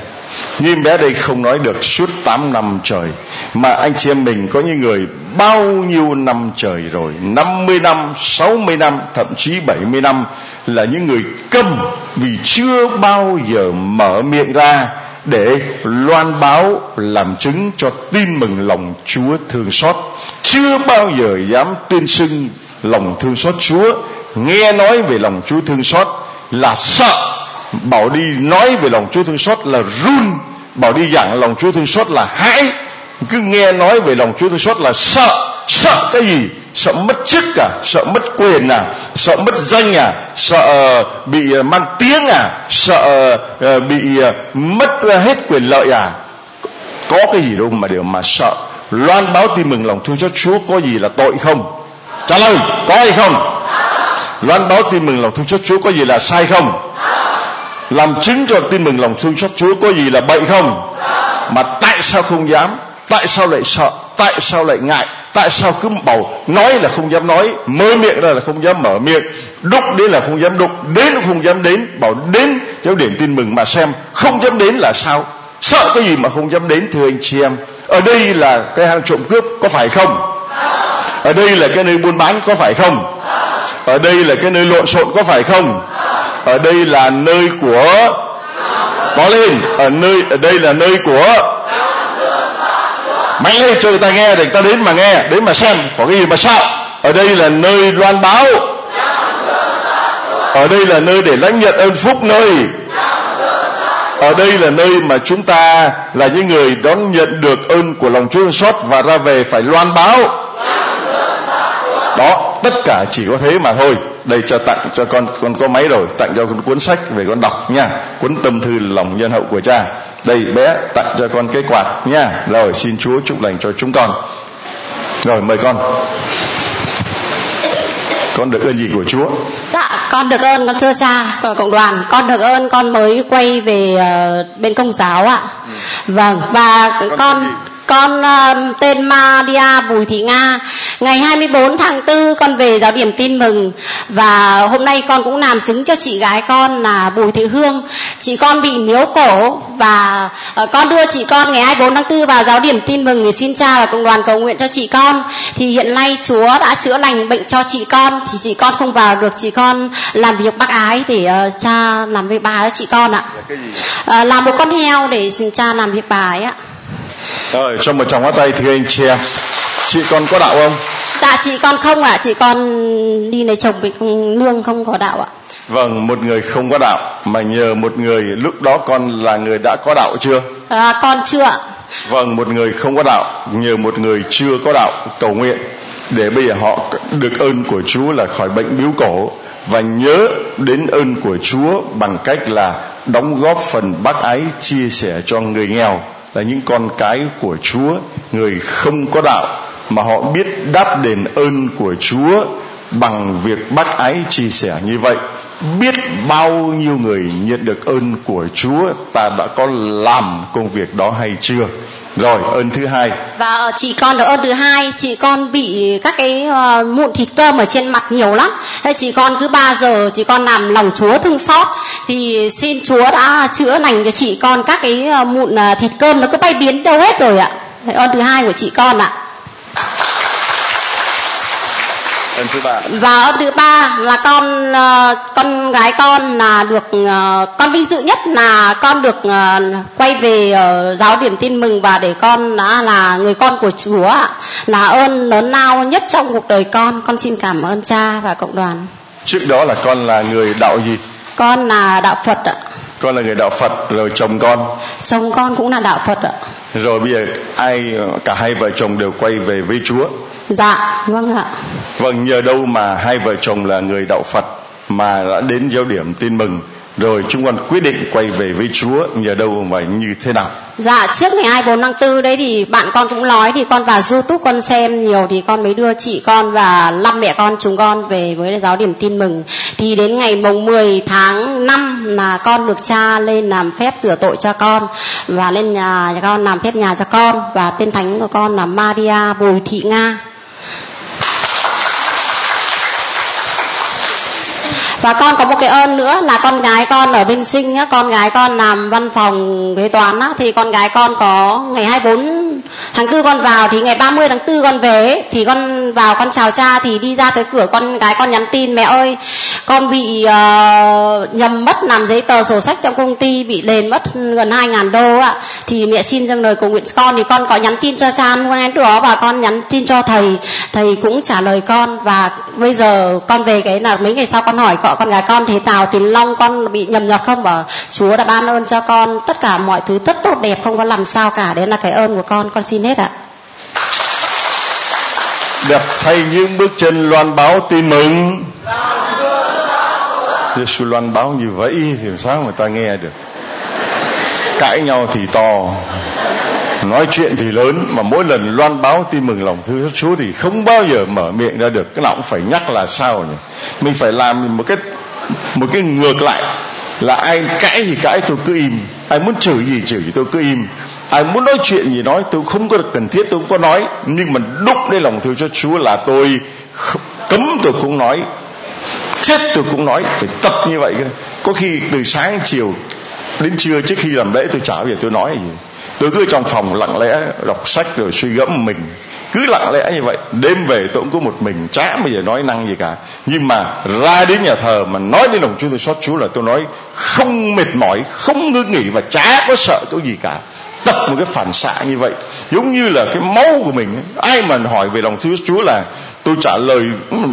như bé đây không nói được suốt 8 năm trời, mà anh chị em mình có những người bao nhiêu năm trời rồi 50 năm 60 năm, thậm chí 70 năm là những người câm vì chưa bao giờ mở miệng ra để loan báo, làm chứng cho tin mừng lòng Chúa thương xót. Chưa bao giờ dám tuyên xưng lòng thương xót Chúa. Nghe nói về lòng Chúa thương xót là sợ bảo đi nói về lòng Chúa thương xót là run. Bảo đi giảng lòng Chúa thương xót là hãi. Cứ nghe nói về lòng Chúa thương xót là sợ. Sợ cái gì? Sợ mất chức à? Sợ mất quyền à? Sợ mất danh à? Sợ ờ, bị ờ, mang tiếng à? Sợ ờ, bị mất hết quyền lợi à? Có cái gì đâu mà đều mà sợ. Loan báo tin mừng lòng thương xót Chúa có gì là tội không? Trả lời, có hay không? Loan báo tin mừng lòng thương xót Chúa có gì là sai không? Làm chứng cho tin mừng lòng thương xót Chúa có gì là bậy không? Mà tại sao không dám? Tại sao lại sợ? Tại sao lại ngại? Tại sao cứ bảo nói là không dám nói, mở miệng ra là không dám mở miệng. Đúc đến là không dám đúc, đến không dám đến. Bảo đến cháu điểm tin mừng mà xem, không dám đến là sao? Sợ cái gì mà không dám đến, thưa anh chị em? Ở đây là cái hang trộm cướp có phải không? Ở đây là cái nơi buôn bán có phải không? Ở đây là cái nơi lộn xộn có phải không? Ở đây là nơi của có lên. Ở nơi, ở đây là nơi của mạnh lên, cho người ta nghe, để người ta đến mà nghe, đến mà xem, có cái gì mà sợ. Ở đây là nơi loan báo. Ở đây là nơi để lãnh nhận ơn phúc nơi. Ở đây là nơi mà chúng ta là những người đón nhận được ơn của lòng Chúa xót và ra về phải loan báo. Đó, tất cả chỉ có thế mà thôi đây cho tặng cho con con có máy rồi tặng cho con cuốn sách về con đọc nha. Cuốn tâm thư lòng nhân hậu của cha. Đây bé tặng cho con cái quạt nha. Rồi xin chúa chúc lành cho chúng con. Rồi mời con. Con được ơn gì của chúa? Dạ con được ơn con thưa cha và cộng đoàn. Con được ơn con mới quay về uh, bên công giáo ạ. Vâng và Con con? Con uh, tên Maria Bùi Thị Nga. Ngày 24 tháng 4 con về giáo điểm tin mừng. Và hôm nay con cũng làm chứng cho chị gái con là Bùi Thị Hương. Chị con bị miếu cổ và uh, con đưa chị con ngày 24 tháng 4 vào giáo điểm tin mừng để xin cha và cộng đoàn cầu nguyện cho chị con. Thì hiện nay Chúa đã chữa lành bệnh cho chị con. Thì chị con không vào được chị con làm việc bác ái để uh, cha làm việc bà cho chị con ạ. Là uh, làm một con heo để cha làm việc bà ấy ạ rồi cho một tràng hoa tay thưa anh chị em chị con có đạo không? Dạ chị con không ạ. Chị con đi lấy chồng bị không- nương không có đạo ạ. Vâng một người không có đạo mà nhờ một người lúc đó con là người đã có đạo chưa? À, con chưa ạ. Vâng, một người không có đạo nhờ một người chưa có đạo cầu nguyện để bây giờ họ được ơn của Chúa là khỏi bệnh biếu cổ. Và nhớ đến ơn của Chúa bằng cách là đóng góp phần bác ái chia sẻ cho người nghèo là những con cái của Chúa, người không có đạo mà họ biết đáp đền ơn của Chúa bằng việc bác ái chia sẻ như vậy. Biết bao nhiêu người nhận được ơn của Chúa ta đã có làm công việc đó hay chưa? Rồi, ơn thứ hai. Và ờ, chị con được ơn thứ hai. Chị con bị các cái ờ, mụn thịt cơm ở trên mặt nhiều lắm. Thế chị con cứ 3 giờ chị con làm lòng chúa thương xót. Thì xin chúa đã chữa lành cho chị con các cái ờ, mụn thịt cơm nó cứ bay biến đâu hết rồi ạ. Thế ơn thứ hai của chị con ạ. Ơn thứ ba. Và ơn thứ ba là con ờ, con gái con là được ờ, con vinh dự nhất là con được ờ, quay về giáo điểm tin mừng và để con đã là người con của Chúa ạ. Là ơn lớn lao nhất trong cuộc đời con. Con xin cảm ơn cha và cộng đoàn. Trước đó là con là người đạo gì? Con là đạo Phật ạ. Con là người đạo Phật rồi chồng con. Chồng con cũng là đạo Phật ạ. Rồi bây giờ ai cả hai vợ chồng đều quay về với Chúa dạ vâng ạ vâng nhờ đâu mà hai vợ chồng là người đạo Phật mà đã đến giáo điểm tin mừng rồi chúng con quyết định quay về với Chúa nhờ đâu mà như thế nào Dạ trước ngày 24 tháng 4 đấy thì bạn con cũng nói thì con vào YouTube con xem nhiều thì con mới đưa chị con và năm mẹ con chúng con về với giáo điểm tin mừng. Thì đến ngày mùng 10 tháng 5 là con được cha lên làm phép rửa tội cho con và lên nhà cho con làm phép nhà cho con và tên thánh của con là Maria Bùi Thị Nga. Và con có một cái ơn nữa là con gái con ở bên sinh á con gái con làm văn phòng kế toán á thì con gái con có ngày 24 tháng 4 con vào thì ngày 30 tháng 4 con về thì con vào con chào cha thì đi ra tới cửa con gái con nhắn tin mẹ ơi con bị uh, nhầm mất làm giấy tờ sổ sách trong công ty bị đền mất gần 2 ngàn đô ạ thì mẹ xin dâng lời cầu nguyện con thì con có nhắn tin cho cha luôn đến đó và con nhắn tin cho thầy thầy cũng trả lời con. Và bây giờ con về cái là mấy ngày sau con hỏi con cọ con gái con thì tàu tìm long con bị nhầm nhọt không? Bảo, chúa đã ban ơn cho con tất cả mọi thứ rất tốt đẹp, không có làm sao cả, đấy là cái ơn của con con xin hết ạ. Đẹp thay những bước chân loan báo tin mừng. Giêsu loan báo như vậy thì sao người ta nghe được? Cãi nhau thì to nói chuyện thì lớn, mà mỗi lần loan báo tin mừng lòng thương xót Chúa thì không bao giờ mở miệng ra được. Cái nào cũng phải nhắc là sao nhỉ? Mình phải làm một cái một cái ngược lại. Là ai cãi thì cãi, tôi cứ im. Ai muốn chửi gì chửi, tôi cứ im. Ai muốn nói chuyện gì nói, tôi không có được cần thiết, tôi không có nói. Nhưng mà đúc đến lòng thương cho Chúa là tôi cấm tôi cũng nói, chết tôi cũng nói. Phải tập như vậy cơ. Có khi từ sáng chiều đến trưa trước khi làm lễ tôi chả bao giờ tôi nói gì tôi cứ trong phòng lặng lẽ đọc sách rồi suy gẫm mình. Cứ lặng lẽ như vậy. Đêm về tôi cũng có một mình, chả bây giờ nói năng gì cả. Nhưng mà ra đến nhà thờ mà nói đến lòng Chúa tôi, xót Chúa là tôi nói không mệt mỏi, không ngưng nghỉ và chả có sợ cái gì cả. Tập một cái phản xạ như vậy. Giống như là cái máu của mình ai mà hỏi về lòng Chúa Chúa là tôi trả lời,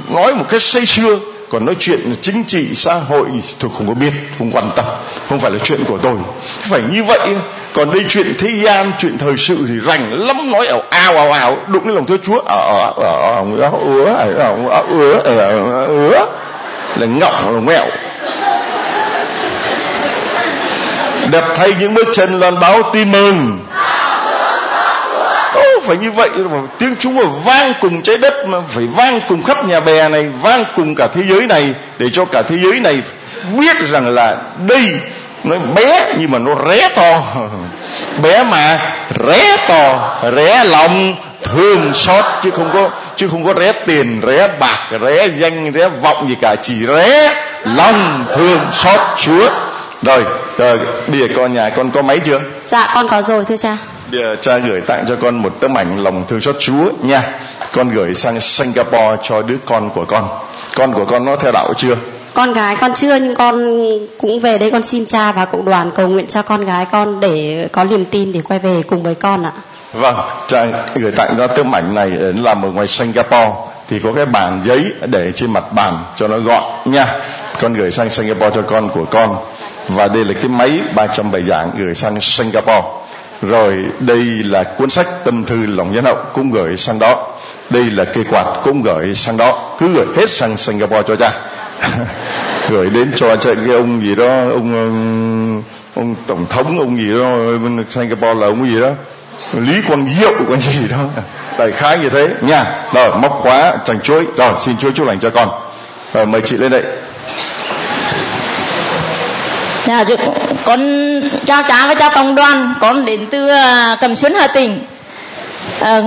nói một cách say sưa. Còn nói chuyện chính trị, xã hội thì tôi không có biết, không quan tâm. Không phải là chuyện của tôi. Phải như vậy còn đây chuyện thế gian, chuyện thời sự thì rành lắm, nói ảo ào ào ào, đụng cái lòng thưa chúa ở ở ở ứa ờ, ờ, ở ứa ở ứa, là ngọc là mẹo đẹp thay những bước chân loan báo tin mừng. Phải như vậy tiếng Chúa vang cùng trái đất, mà phải vang cùng khắp nhà bè này, vang cùng cả thế giới này, để cho cả thế giới này biết rằng là đây nó bé nhưng mà nó ré to. Bé mà ré to ré lòng thương xót chứ không có chứ không có ré tiền ré bạc ré danh ré vọng gì cả chỉ ré lòng thương xót chúa. Rồi rồi bây giờ con nhà con có máy chưa? Dạ con có rồi thưa cha. Bây giờ cha gửi tặng cho con một tấm ảnh lòng thương xót chúa nha. Con gửi sang singapore cho đứa con của con. Con của con nó theo đạo chưa con gái con chưa nhưng con cũng về đây con xin cha và cộng đoàn cầu nguyện cho con gái con để có niềm tin để quay về cùng với con ạ. Vâng trai gửi tặng nó tấm ảnh này ờ, làm ở ngoài singapore, thì có cái bàn giấy để trên mặt bàn cho nó gọn nha. Con gửi sang singapore cho con của con. Và đây là cái máy 307 giảng gửi sang Singapore. Rồi đây là cuốn sách tâm thư lòng nhân hậu cũng gửi sang đó. Đây là cây quạt cũng gửi sang đó. Cứ gửi hết sang Singapore cho cha. [LAUGHS] gửi đến cho chạy cái ông gì đó ông ông tổng thống ông gì đó bên Singapore là ông gì đó Lý Quang Diệu còn gì đó. Đại khái như thế nha. Rồi móc khóa chẳng chuối. Rồi xin chúa chúc lành cho con. Rồi mời chị lên đây. Dạ, con chào cha và chào cộng đoàn. Con đến từ à, Cẩm Xuân Hà Tĩnh. À,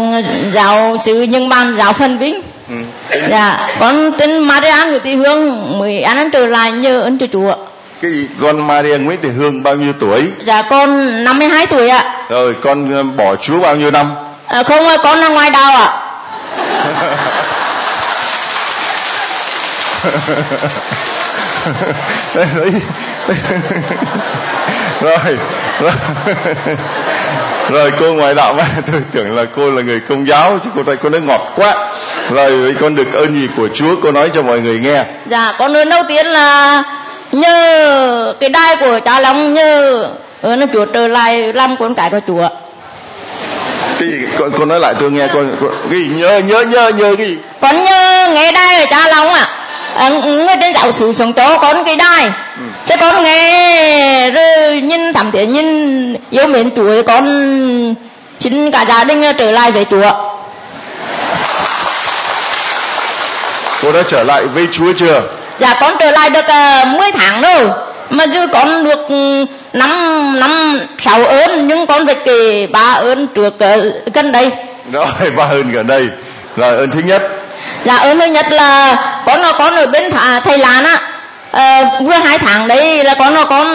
giáo sứ nhưng ban giáo phân vĩnh ừ. Dạ con tên Maria Nguyễn Thị Hương mới ăn trở lại nhờ ơn Chúa Chúa. Cái gì? Con Maria Nguyễn Thị Hương bao nhiêu tuổi? Dạ con 52 tuổi ạ. Rồi con ờ, bỏ Chúa bao nhiêu năm? À, không con là ngoài đạo ạ. [LAUGHS] Rồi rồi. Rồi cô ngoại đạo mà tôi tưởng là cô là người công giáo chứ cô thấy cô nói ngọt quá rồi con được ơn gì của chúa cô nói cho mọi người nghe. Dạ con ơn đầu tiên là nhờ cái đai của cha long nhờ ơn chúa trở lại làm con cái của chúa. Cái gì? Con, con nói lại tôi nghe con, con cái gì? Nhớ nhớ nhớ nhớ cái gì? Con nhớ nghe đai của cha long à à, người trên giáo sư sống cho con cái đài ừ. thế con nghe rồi nhìn thầm thiện nhìn yêu mến chúa con xin cả gia đình trở lại với chúa cô đã trở lại với chúa chưa? Dạ con trở lại được uh, 10 tháng rồi. Mà chứ con được năm năm sáu ơn nhưng con phải kể ba ơn trước uh, gần đây. Rồi [LAUGHS] ba ơn gần đây rồi ơn thứ nhất. Dạ ơn thứ nhất là con nó con ở bên thầy lan á. À, vừa hai tháng đấy là con nó con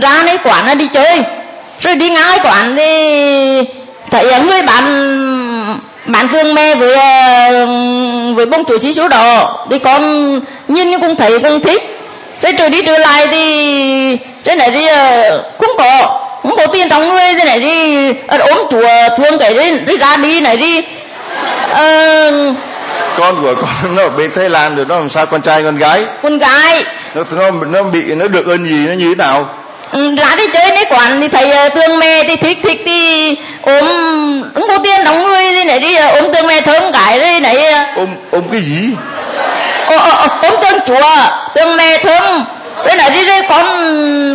ra đấy quán nó đi chơi. Rồi đi ngang cái quán thì thấy người bạn bạn thương mê với ờ, với bông chuối xí số đỏ thì con nhìn như cũng thấy cũng thích. Rồi rồi đi trở lại thì thế này đi ờ, không có không có tiền trong người thế này đi ốm chùa thương cái đi, ra đi này đi. Uh, con của con [LAUGHS] nó ở bên Thái Lan rồi nó làm sao con trai con gái? con gái. Nó nó nó bị nó được ơn gì nó như thế nào? Ừ, ra đi chơi đấy quán thì thầy tương mẹ thì thích thích thì ôm ứng có tiền đóng người thì này đi ôm tương mẹ thơm cái đây này. Ôm ôm cái gì? Ô, ô, ô, ôm tương chùa tương mẹ thơm. Đây này đi đây con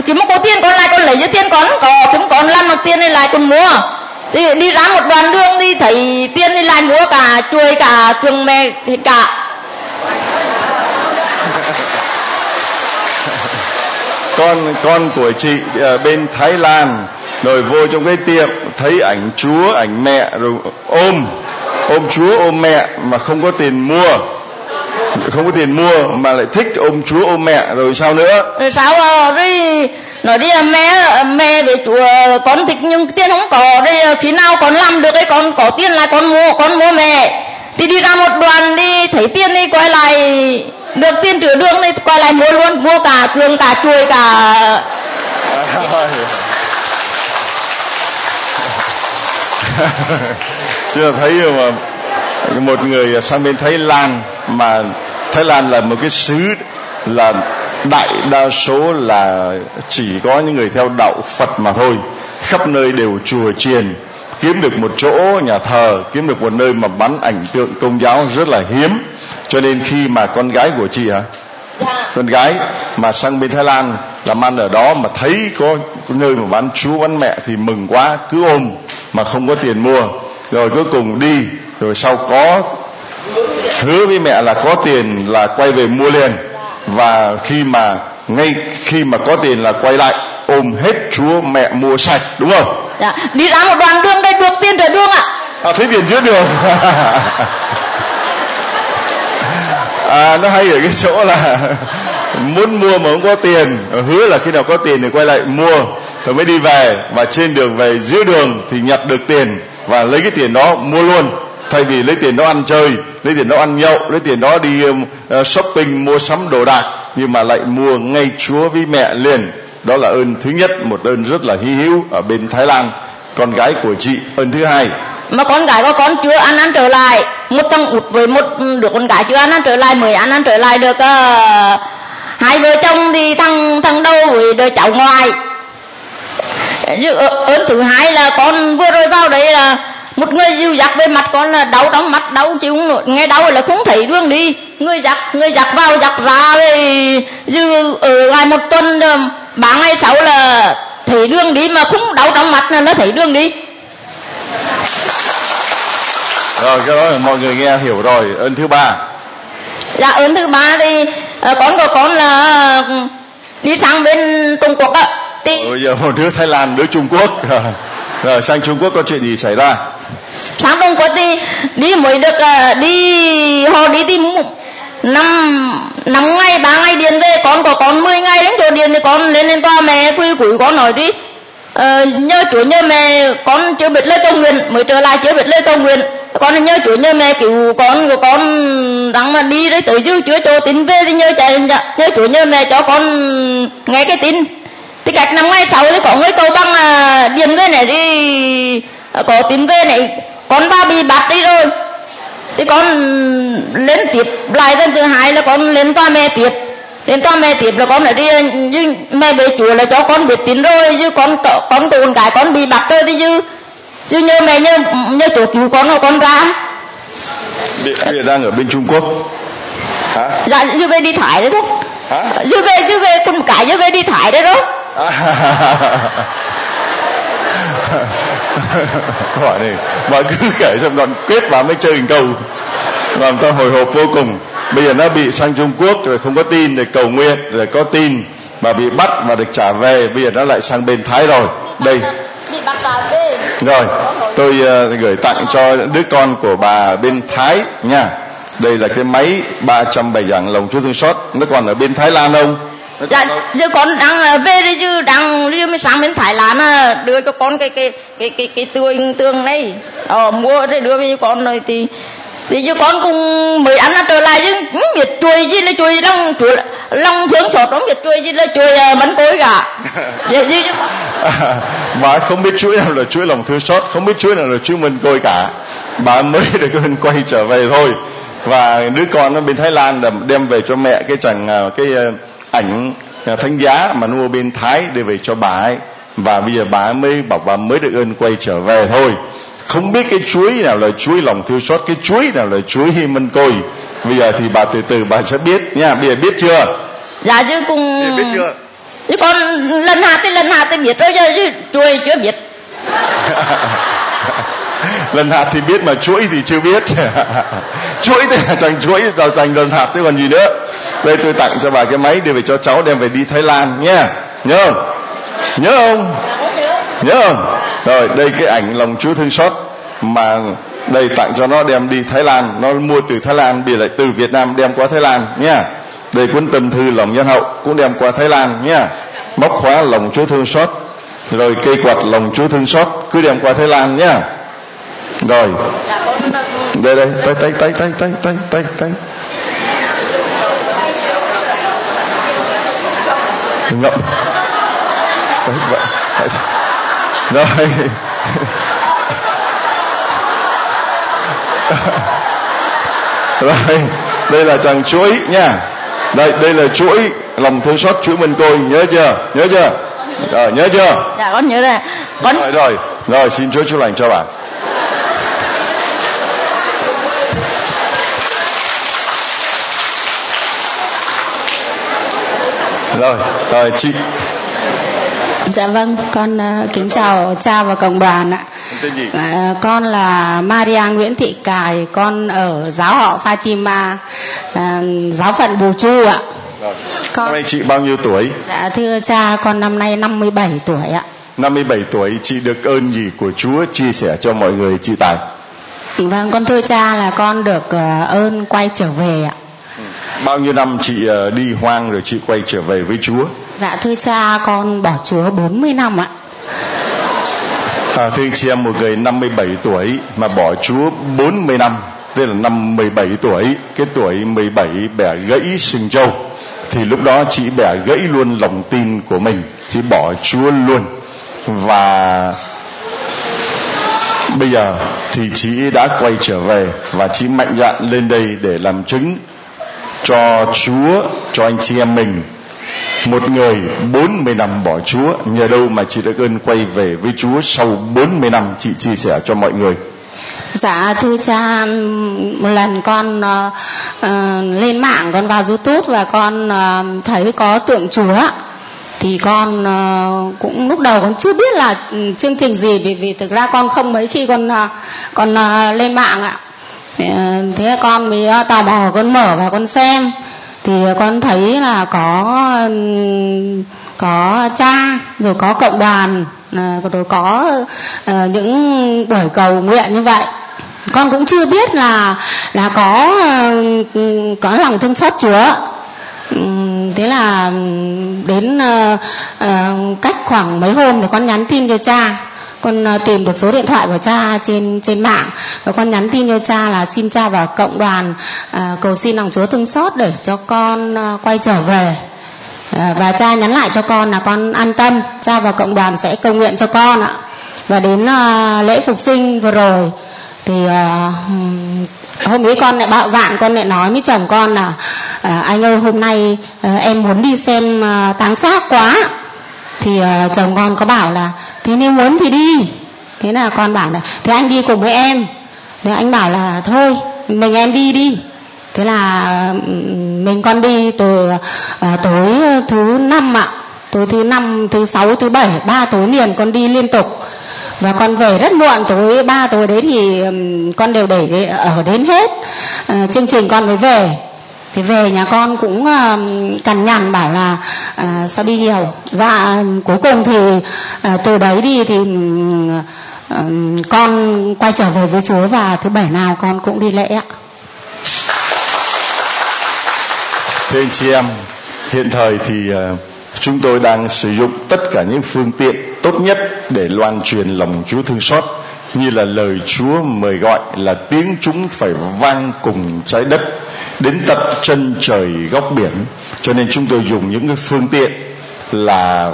kiếm một có tiền con lại con lấy cho tiền con có kiếm con làm một tiền này lại con mua. Đi, đi ra một đoạn đường đi thấy tiền đi lại mua cả chuối cả thường mẹ cả. Con con của chị ở bên Thái Lan rồi vô trong cái tiệm thấy ảnh Chúa ảnh mẹ rồi ôm ôm Chúa ôm mẹ mà không có tiền mua. Không có tiền mua mà lại thích ôm Chúa ôm mẹ rồi sao nữa? Rồi sao rồi nói đi mẹ mẹ về chùa con thích nhưng tiền không có đây khi nào con làm được đấy con có tiền lại con mua con mua mẹ. Thì đi ra một đoàn đi thấy tiền đi quay lại được tiền trừ đường đi quay lại mua luôn mua cả thường cả chuối cả [LAUGHS] [LAUGHS] chưa thấy mà một người sang bên Thái Lan mà Thái Lan là một cái xứ là đại đa số là chỉ có những người theo đạo Phật mà thôi. Khắp nơi đều chùa chiền kiếm được một chỗ nhà thờ kiếm được một nơi mà bắn ảnh tượng công giáo rất là hiếm. Cho nên khi mà con gái của chị hả? Dạ. Con gái mà sang bên Thái Lan làm ăn ở đó mà thấy có, có nơi mà bán chú bán mẹ thì mừng quá cứ ôm mà không có tiền mua. Rồi cuối cùng đi rồi sau có hứa với mẹ là có tiền là quay về mua liền. Và khi mà ngay khi mà có tiền là quay lại ôm hết chúa mẹ mua sạch đúng không? Dạ. Đi ra một đoạn đường đây được tiền rồi đường ạ. À, thấy tiền giữa đường. À nó hay ở cái chỗ là [LAUGHS] muốn mua mà không có tiền hứa là khi nào có tiền thì quay lại mua rồi mới đi về và trên đường về giữa đường thì nhặt được tiền và lấy cái tiền đó mua luôn. Thay vì lấy tiền đó ăn chơi lấy tiền đó ăn nhậu lấy tiền đó đi um, uh, shopping mua sắm đồ đạc nhưng mà lại mua ngay chúa với mẹ liền. Đó là ơn thứ nhất một ơn rất là hy hữu ở bên thái lan con gái của chị. Ơn thứ hai mà con gái của con chưa ăn ăn trở lại. Một thằng út với một đứa con gái chưa ăn ăn trở lại mới ăn ăn trở lại được uh, hai vợ chồng thì thằng thằng đâu với đứa cháu ngoài như ơn thứ hai là con vừa rồi vào đây là một người dìu dắt về mặt con là đau trong mắt đau chịu không nổi. Nghe đau là không thấy đường đi. Người dắt người dắt vào dắt ra thì dư ở ngoài một tuần ba ngày sau là thấy đường đi mà không đau trong mắt là nó thấy đường đi. Rồi cái đó là mọi người nghe hiểu rồi. Ơn thứ ba. Dạ ơn thứ ba thì uh, con của con là đi sang bên trung quốc á thì bây giờ một đứa thái lan đứa trung quốc. [LAUGHS] Rồi, sang trung quốc có chuyện gì xảy ra? Sang trung quốc thì đi mới được uh, đi họ đi tìm năm năm ngày ba ngày điện về con của con 10 ngày đến chỗ điện thì con lên lên tòa mẹ quy củ con nói đi. Ờ, nhớ chúa nhớ mẹ con chưa biết lời cầu nguyện mới trở lại chưa biết lời cầu nguyện. Con nhớ chúa nhớ mẹ cứu con của con đang mà đi đấy tới dư chưa cho tin về thì nhớ chạy nhớ chúa nhớ mẹ cho con nghe cái tin thì cách năm ngày sau thì có người cầu băng à, điện về này đi à, có tin về này con ba bị bắt đi rồi. Thì con lên tiếp lại lần thứ hai là con lên tòa mẹ tiếp. Lên tòa mẹ tiếp là con ở đi như mẹ bề chùa là cho con biết tin rồi chứ con con con cái con bị bắt rồi thì chứ chứ nhớ mẹ nhớ nhớ chỗ cứu con rồi con ra. Bây giờ đang ở bên trung quốc. Hả? Dạ chứ về đi thải đấy đó hả? Chứ về chứ về con cái chứ về đi thải đấy đó hỏi này mà cứ kể xong đoạn kết bà mới chơi hình cầu. Làm ta hồi hộp vô cùng. Bây giờ nó bị sang trung quốc rồi không có tin rồi cầu nguyện rồi có tin. Mà bị bắt và được trả về bây giờ nó lại sang bên thái rồi. Đây. Rồi tôi uh, gửi tặng cho đứa con của bà bên thái nha. Đây là cái máy 300 bài giảng lòng chúa thương xót. Nó còn ở bên thái lan không dạ giờ con đang ờ, về đi chứ đang đi mới sang bên thái lan à, đưa cho con cái cái cái cái cái tường tường này. Ờ mua rồi đưa với con rồi thì thì chứ con cũng mới ăn trở lại chứ không biết chuối gì là chuối long chuối long thương sọt không biết chuối gì là chuối ờ, bánh cối cả. [LAUGHS] Vậy chứ bà [LAUGHS] không biết chuỗi nào là chuỗi lòng thương xót không biết chuỗi nào là chuỗi minh côi cả. Bà mới [LAUGHS] được ơn quay trở về thôi. Và đứa con nó bên thái lan đem về cho mẹ cái chẳng à, cái à, ảnh à, thánh giá mà mua bên thái để về cho bà ấy. Và bây giờ bà mới bảo bà mới được ơn quay trở về thôi. Không biết cái chuối nào là chuối lòng thương xót cái chuối nào là chuối hi minh côi. Bây giờ thì bà từ từ bà sẽ biết nha. Bây giờ biết chưa? Dạ chứ cùng bây giờ biết chưa? Chứ con lần hạ thì lần hạ thì biết rồi chứ chuối chưa biết. [LAUGHS] Lần hạt thì biết mà chuỗi thì chưa biết. [LAUGHS] Chuỗi thì là thành chuỗi rồi thành lần hạt thế còn gì nữa đây tôi tặng cho bà cái máy để về cho cháu đem về đi thái lan nha nhớ không? Nhớ không? Nhớ không? Rồi, đây cái ảnh lòng chúa thương xót mà đây tặng cho nó đem đi thái lan. Nó mua từ thái lan bây lại từ việt nam đem qua thái lan nha đây cuốn tâm thư lòng nhân hậu cũng đem qua thái lan nha móc khóa lòng chúa thương xót. Rồi cây quạt lòng chúa thương xót cứ đem qua thái lan nhá rồi. Đây đây, tay tay tay tay tay tay tay tay. Ngậm đấy vậy. Rồi. [LAUGHS] Rồi. Đây là chàng chuỗi nha. Đây đây là chuỗi lòng thương xót chuỗi minh côi nhớ chưa? Nhớ chưa? Rồi nhớ chưa? Dạ con nhớ rồi. Con rồi rồi. Rồi xin chúa chúc lành cho bạn rồi rồi chị Dạ vâng, con uh, kính chào cha và cộng đoàn ạ. Uh, con là Maria Nguyễn Thị Cài, con ở giáo họ Fatima, uh, giáo phận Bù Chu ạ. rồi Con năm nay chị bao nhiêu tuổi dạ thưa cha, con năm nay 57 tuổi ạ. 57 tuổi chị được ơn gì của Chúa chia sẻ cho mọi người chị Tài Vâng, con thưa cha là con được uh, ơn quay trở về ạ. Bao nhiêu năm chị ờ, đi hoang rồi chị quay trở về với Chúa Dạ thưa cha, con bỏ Chúa 40 năm ạ. À, thưa anh chị em một người 57 tuổi mà bỏ Chúa 40 năm tức là năm 17 tuổi cái tuổi 17 bẻ gãy sừng trâu thì lúc đó chị bẻ gãy luôn lòng tin của mình chị bỏ Chúa luôn và bây giờ thì chị đã quay trở về và chị mạnh dạn lên đây để làm chứng cho Chúa cho anh chị em mình. Một người 40 năm bỏ Chúa nhờ đâu mà chị đã ơn quay về với Chúa sau 40 năm chị chia sẻ cho mọi người? Dạ thưa cha một lần con uh, uh, lên mạng con vào YouTube và con uh, thấy có tượng Chúa thì con uh, cũng lúc đầu con chưa biết là chương trình gì vì vì thực ra con không mấy khi con uh, con uh, lên mạng ạ. Thế, con mới ờ, tò mò con mở và con xem. Thì con thấy là có có cha rồi có cộng đoàn rồi có ờ, những buổi cầu nguyện như vậy. Con cũng chưa biết là là có ờ, có lòng thương xót Chúa. Ừ, thế là đến cách khoảng mấy hôm thì con nhắn tin cho cha con à, tìm được số điện thoại của cha trên trên mạng và con nhắn tin cho cha là xin cha vào cộng đoàn à, cầu xin lòng Chúa thương xót để cho con à, quay trở về. À, và cha nhắn lại cho con là con an tâm cha vào cộng đoàn sẽ cầu nguyện cho con ạ. Và đến à, lễ phục sinh vừa rồi thì à, hôm ấy con lại bạo dạn con lại nói với chồng con là à, anh ơi hôm nay à, em muốn đi xem à, táng xác quá thì uh, chồng con có bảo là thế nếu muốn thì đi. Thế là con bảo là thế anh đi cùng với em. Thế anh bảo là thôi mình em đi đi. Thế là mình con đi từ uh, tối thứ năm ạ. Tối thứ năm thứ sáu thứ bảy ba tối liền con đi liên tục. Và con về rất muộn tối ba tối đấy thì um, con đều để ờ, ở đến hết. Uh, chương trình con mới về thì về nhà con cũng uh, cằn nhằn bảo là uh, sao đi nhiều? Dạ cuối cùng thì uh, từ đấy đi thì ừm, con quay trở về với Chúa và thứ bảy nào con cũng đi lễ ạ. Thưa anh chị em hiện thời thì uh, chúng tôi đang sử dụng tất cả những phương tiện tốt nhất để loan truyền lòng Chúa thương xót như là lời Chúa mời gọi là tiếng chúng phải vang cùng trái đất đến tận chân trời góc biển. Cho nên chúng tôi dùng những cái phương tiện là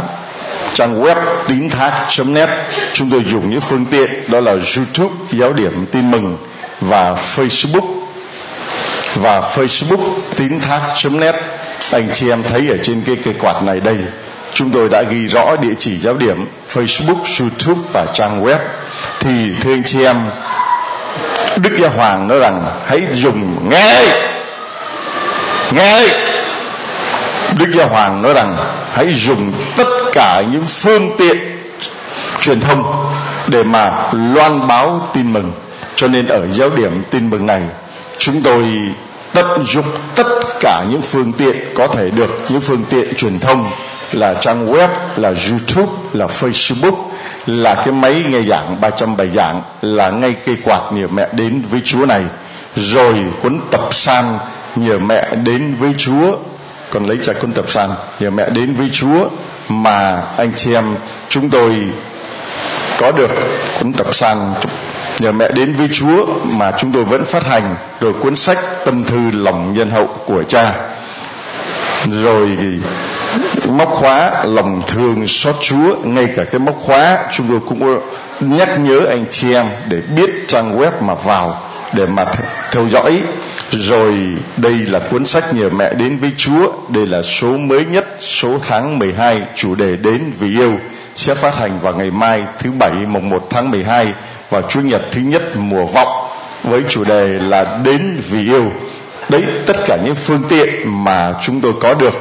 trang web tín thác net. Chúng tôi dùng những phương tiện đó là youtube giáo điểm tin mừng và facebook. Và Facebook tín thác net. Anh chị em thấy ở trên cái cây quạt này đây chúng tôi đã ghi rõ địa chỉ giáo điểm Facebook, YouTube và trang web. Thì thưa anh chị em Đức Giáo Hoàng nói rằng hãy dùng ngay nghe Đức Giáo Hoàng nói rằng hãy dùng tất cả những phương tiện truyền thông để mà loan báo tin mừng. Cho nên ở giáo điểm tin mừng này, chúng tôi tận dụng tất cả những phương tiện có thể được. Những phương tiện truyền thông là trang web, là youtube, là facebook, là cái máy nghe giảng 300 bài giảng là ngay cây quạt nhờ mẹ đến với Chúa này. Rồi cuốn tập san nhờ mẹ đến với Chúa. Còn lấy cha cuốn tập sàn, nhờ mẹ đến với Chúa mà anh chị em chúng tôi có được cuốn tập sàn, nhờ mẹ đến với Chúa mà chúng tôi vẫn phát hành rồi cuốn sách tâm thư lòng nhân hậu của cha. Rồi móc khóa lòng thương xót Chúa. Ngay cả cái móc khóa chúng tôi cũng nhắc nhớ anh chị em để biết trang web mà vào để mà theo dõi rồi đây là cuốn sách nhờ mẹ đến với Chúa. Đây là số mới nhất, số tháng 12 chủ đề đến vì yêu sẽ phát hành vào ngày mai, thứ bảy, mùng 1 tháng 12 vào chủ nhật thứ nhất, mùa vọng, với chủ đề là đến vì yêu. Đấy, tất cả những phương tiện mà chúng tôi có được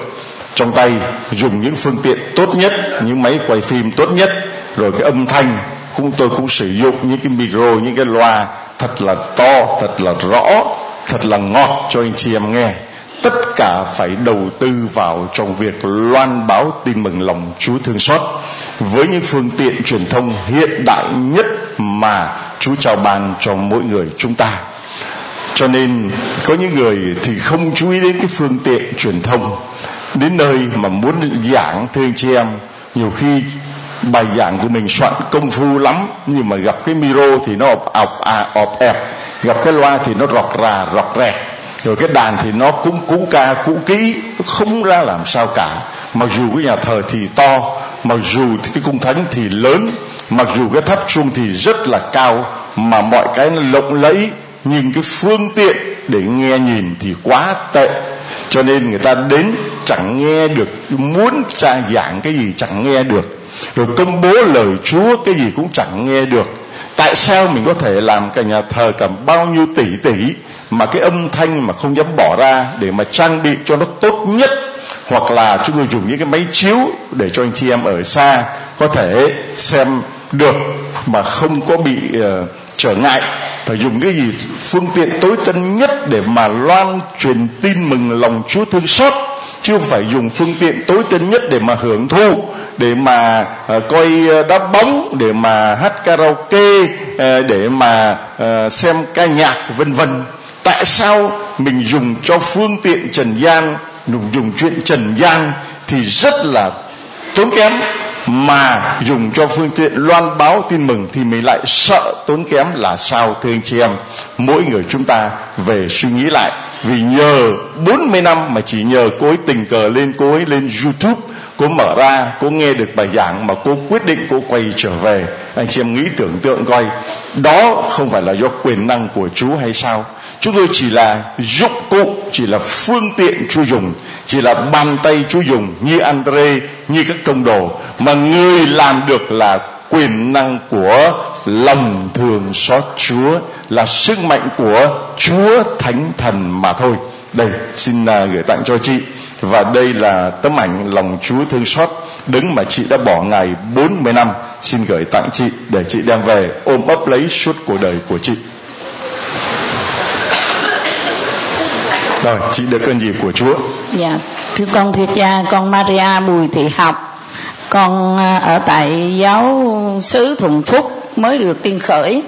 trong tay, dùng những phương tiện tốt nhất, những máy quay phim tốt nhất, rồi cái âm thanh cũng, tôi cũng sử dụng, những cái micro, những cái loa thật là to, thật là rõ thật là ngọt cho anh chị em nghe. Tất cả phải đầu tư vào trong việc loan báo tin mừng lòng Chúa thương xót. Với những phương tiện truyền thông hiện đại nhất mà Chúa chào ban cho mỗi người chúng ta. Cho nên có những người thì không chú ý đến cái phương tiện truyền thông. Đến nơi mà muốn giảng thưa anh chị em nhiều khi bài giảng của mình soạn công phu lắm nhưng mà gặp cái micro thì nó ọc ọc à, ọp ẹp gặp cái loa thì nó rọc rà rọc rẹt rồi cái đàn thì nó cũng cũ ca, cũ kỹ, không ra làm sao cả. Mặc dù cái nhà thờ thì to, mặc dù cái cung thánh thì lớn, mặc dù cái tháp chuông thì rất là cao, mà mọi cái nó lộng lẫy, nhưng cái phương tiện để nghe nhìn thì quá tệ. Cho nên người ta đến chẳng nghe được, muốn tra giảng cái gì chẳng nghe được. Rồi công bố lời chúa cái gì cũng chẳng nghe được tại sao mình có thể làm cả nhà thờ cả bao nhiêu tỷ tỷ mà cái âm thanh mà không dám bỏ ra để mà trang bị cho nó tốt nhất? Hoặc là chúng tôi dùng những cái máy chiếu để cho anh chị em ở xa có thể xem được mà không có bị uh, trở ngại. Phải dùng cái gì? Phương tiện tối tân nhất để mà loan truyền tin mừng lòng Chúa thương xót chứ không phải dùng phương tiện tối tân nhất để mà hưởng thụ để mà uh, coi ờ, đá bóng để mà hát karaoke uh, để mà uh, xem ca nhạc vân vân. Tại sao mình dùng cho phương tiện trần gian dùng dùng chuyện trần gian thì rất là tốn kém mà dùng cho phương tiện loan báo tin mừng thì mình lại sợ tốn kém là sao thưa anh chị em? Mỗi người chúng ta về suy nghĩ lại vì nhờ 40 năm mà chỉ nhờ cô ấy tình cờ lên cô ấy lên youtube cô mở ra, cô nghe được bài giảng mà cô quyết định cô quay trở về. Anh chị em nghĩ tưởng tượng coi, đó không phải là do quyền năng của chúa hay sao? Chúng tôi chỉ là dụng cụ, chỉ là phương tiện chúa dùng, chỉ là bàn tay chúa dùng như andre, như các công đồ, mà người làm được là quyền năng của lòng thường xót chúa, là sức mạnh của chúa thánh thần mà thôi. Đây, xin à, gửi tặng cho chị và đây là tấm ảnh lòng Chúa thương xót, đứng mà chị đã bỏ ngày 40 năm. Xin gửi tặng chị để chị đem về ôm ấp lấy suốt cuộc đời của chị. Rồi, chị được ơn gì của Chúa. Dạ thưa con thưa cha, con Maria Bùi Thị Học. Con à, ở tại giáo xứ Thuận Phúc mới được tiên khởi